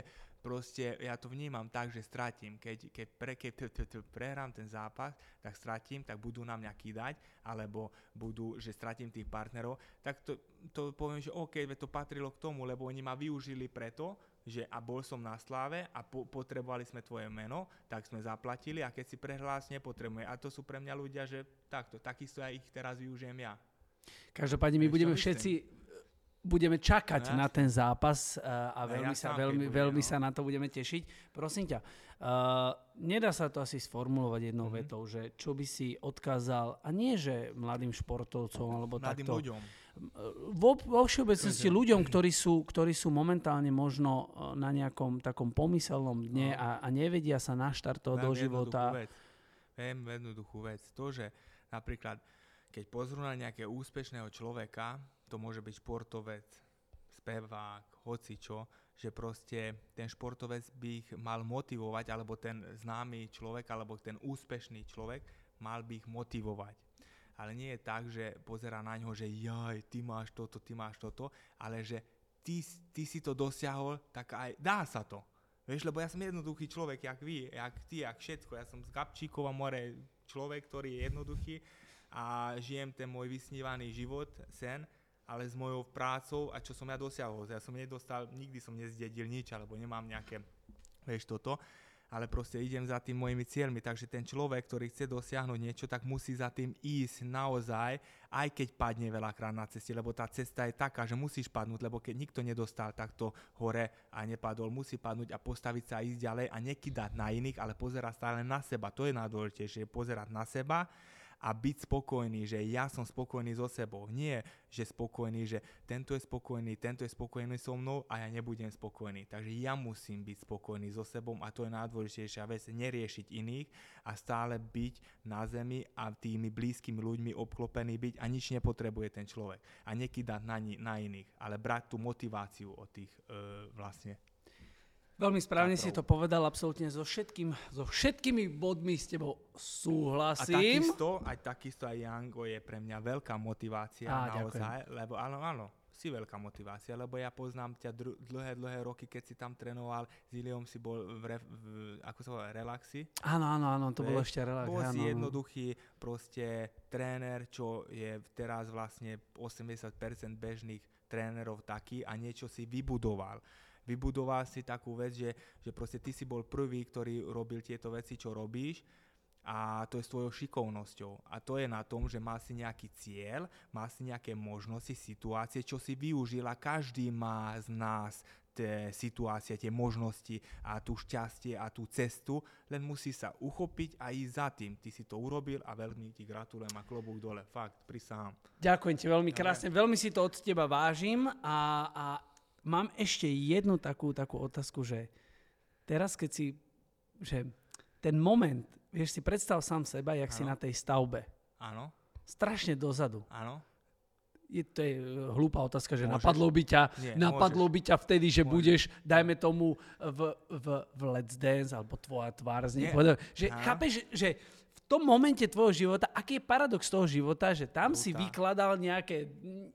proste ja to vnímam tak, že stratím. Keď, keď, pre, keď t- t- t- prehrám ten zápas, tak stratím, tak budú na mňa kýdať, alebo budú, že stratím tých partnerov, tak to, to poviem, že OK, to patrilo k tomu, lebo oni ma využili preto, že a bol som na sláve a po, potrebovali sme tvoje meno, tak sme zaplatili a keď si prehlás nepotrebuje. A to sú pre mňa ľudia, že takto, takisto ja ich teraz využijem ja. Každopádne my budeme všetci budeme čakať No na ten zápas uh, a veľmi, ja sa, veľmi, bude, veľmi no. sa na to budeme tešiť. Prosím ťa, uh, nedá sa to asi sformulovať jednou Mhm. vetou, že čo by si odkázal, a nie že mladým športovcom alebo Mladým takto, ľuďom. vo, vo všeobecnosti ľuďom, ktorí sú, ktorí sú momentálne možno na nejakom takom pomyselnom dne No. a, a nevedia sa naštartovať do života. Vec. Veľmi jednoduchú vec. To, že napríklad, keď pozrú na nejakého úspešného človeka, to môže byť športovec, spevák, hocičo, že proste ten športovec by ich mal motivovať, alebo ten známy človek, alebo ten úspešný človek mal by ich motivovať. Ale nie je tak, že pozera na ňo, že jaj, ty máš toto, ty máš toto, ale že ty, ty si to dosiahol, tak aj dá sa to. Vieš, lebo ja som jednoduchý človek, jak vy, jak ty, jak všetko. Ja som z Gabčíkova more človek, ktorý je jednoduchý a žijem ten môj vysnívaný život, sen, ale s mojou prácou a čo som ja dosiahol. Ja som nedostal, nikdy som nezdedil nič, alebo nemám nejaké, vieš, toto ale proste idem za tým mojimi cieľmi. Takže ten človek, ktorý chce dosiahnuť niečo, tak musí za tým ísť naozaj, aj keď padne veľakrát na ceste, lebo tá cesta je taká, že musíš padnúť, lebo keď nikto nedostal takto hore a nepadol, musí padnúť a postaviť sa a ísť ďalej a nekydať na iných, ale pozerať stále na seba. To je najdôležitejšie, pozerať na seba a byť spokojný, že ja som spokojný so sebou. Nie, že spokojný, že tento je spokojný, tento je spokojný so mnou a ja nebudem spokojný. Takže ja musím byť spokojný so sebou a to je najdôležitejšia vec, neriešiť iných a stále byť na zemi a tými blízkymi ľuďmi obklopený byť a nič nepotrebuje ten človek. A nekydať na, ni- na iných, ale brať tú motiváciu od tých e, vlastne Veľmi správne si to povedal, absolútne so, všetkým, so všetkými bodmi s tebou A súhlasím. takisto, aj takisto aj Jango je pre mňa veľká motivácia Á, naozaj, lebo áno, áno, si veľká motivácia, lebo ja poznám ťa dru- dlhé, dlhé roky, keď si tam trénoval, s Iliom si bol v, re- v ako sa volá, relaxi. Áno, áno, áno, to bolo ešte relax. Bol áno, si jednoduchý proste tréner, čo je teraz vlastne 80% bežných trénerov taký a niečo si vybudoval. Vybudoval si takú vec, že, že proste ty si bol prvý, ktorý robil tieto veci, čo robíš a to je s tvojou šikovnosťou. A to je na tom, že má si nejaký cieľ, má si nejaké možnosti, situácie, čo si využil a každý má z nás tie situácie, tie možnosti a tú šťastie a tú cestu, len musí sa uchopiť a ísť za tým. Ty si to urobil a veľmi ti gratulujem a klobúk dole. Fakt, prisahám. Ďakujem ti veľmi krásne, veľmi si to od teba vážim a, a mám ešte jednu takú, takú otázku, že teraz keď si, že ten moment, vieš si predstav sám seba, jak si Áno. na tej stavbe, Áno, strašne dozadu. áno. Je, to je e, hlúpa otázka, že Môžeš. napadlo by ťa, Nie, napadlo by ťa vtedy, že Môžeš. budeš, dajme tomu, v, v, v Let's Dance, alebo tvoja tvár z povedal, že Áno. chápeš, že, v tom momente tvojho života, aký je paradox toho života, že tam si Brutál. vykladal nejaké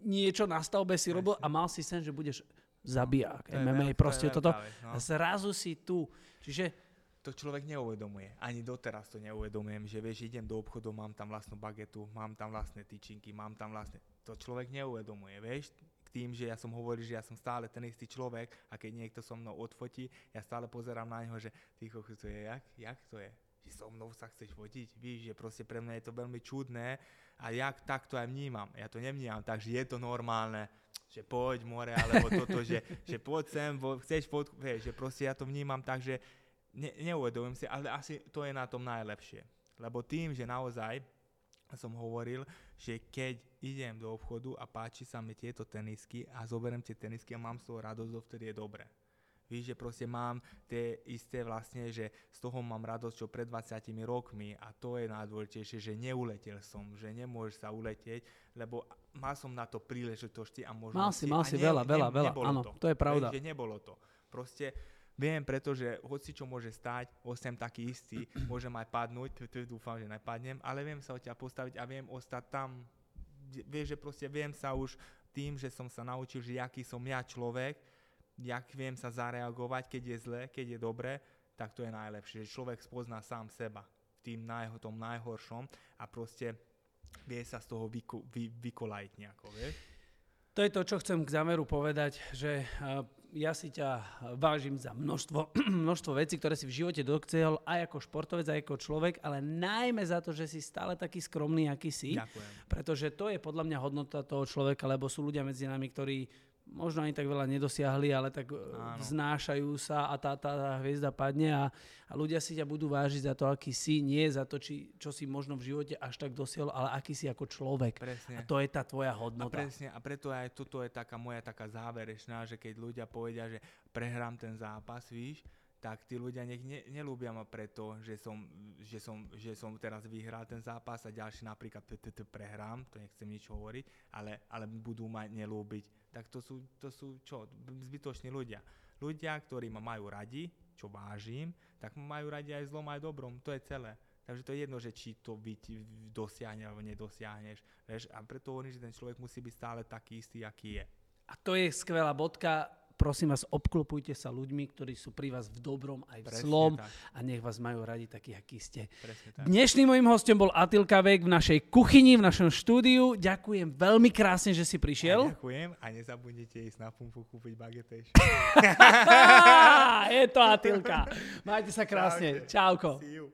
niečo na stavbe si robil a mal si sen, že budeš zabijak, To je MMA, proste toto. vec, no. Zrazu si tu. Čiže to človek neuvedomuje. Ani doteraz to neuvedomujem, že vieš, idem do obchodu, mám tam vlastnú bagetu, mám tam vlastné tyčinky, mám tam vlastné... To človek neuvedomuje, vieš? K tým, že ja som hovoril, že ja som stále ten istý človek a keď niekto so mnou odfotí, ja stále pozerám na neho, že ty to je jak? Jak to je? Že so mnou sa chceš fotiť? Víš, že proste pre mňa je to veľmi čudné a jak tak to aj vnímam. Ja to nevnímam, takže je to normálne že poď more, alebo toto, že, že poď sem, chceš fotku, vieš, že proste ja to vnímam tak, že ne, neuvedomujem si, ale asi to je na tom najlepšie. Lebo tým, že naozaj som hovoril, že keď idem do obchodu a páči sa mi tieto tenisky a zoberiem tie tenisky a mám z toho radosť, dovtedy je dobre. Víš, že proste mám tie isté vlastne, že z toho mám radosť, čo pred 20 rokmi a to je najdôležitejšie, že neuletel som, že nemôžeš sa uleteť, lebo mal som na to príležitosti a možnosti. mal si, mal si ne- veľa, ne- veľa, Áno, to. to je pravda. Vieš, že nebolo to. Proste viem, pretože hoci čo môže stať, osem taký istý, môžem aj padnúť, dúfam, že nepadnem, ale viem sa od ťa postaviť a viem ostať tam. Vieš, že proste viem sa už tým, že som sa naučil, že aký som ja človek, jak viem sa zareagovať, keď je zle, keď je dobre, tak to je najlepšie. Že človek spozná sám seba v tým najho, tom najhoršom a proste vie sa z toho vyko, vy, vykolajiť nejako, vieš? To je to, čo chcem k záveru povedať, že uh, ja si ťa vážim za množstvo, množstvo vecí, ktoré si v živote dosiahol aj ako športovec, aj ako človek, ale najmä za to, že si stále taký skromný, aký si. Ďakujem. Pretože to je podľa mňa hodnota toho človeka, lebo sú ľudia medzi nami, ktorí možno ani tak veľa nedosiahli, ale tak e, Áno. vznášajú sa a tá, tá, tá hviezda padne a, a ľudia si ťa budú vážiť za to, aký si, nie za to, či, čo si možno v živote až tak dosiahol, ale aký si ako človek. Presne. A to je tá tvoja A hodnota. presne, a preto aj toto je taká moja taká záverečná, že keď ľudia povedia, že prehrám ten zápas, víš, tak tí ľudia nech ne, nelúbia ma preto, že som, že, som, že som teraz vyhral ten zápas a ďalší napríklad prehrám, to nechcem nič hovoriť, ale, ale budú ma nelúbiť. Tak to sú, to sú čo, zbytoční ľudia. Ľudia, ktorí ma majú radi, čo vážim, tak ma majú radi aj zlom, aj dobrom, to je celé. Takže to je jedno, že či to ti dosiahne alebo nedosiahneš. Vieš, a preto hovorím, že ten človek musí byť stále taký istý, aký je. A to je skvelá bodka. Prosím vás, obklopujte sa ľuďmi, ktorí sú pri vás v dobrom aj v Presne zlom tak. a nech vás majú radi takí, akí ste. Dnešným mojím hostom bol Atil Kavek v našej kuchyni, v našom štúdiu. Ďakujem veľmi krásne, že si A prišiel. ďakujem a nezabudnite ísť na pumpu kúpiť bageteš. je to Atilka. Majte sa krásne. Čaute. Čauko. See you.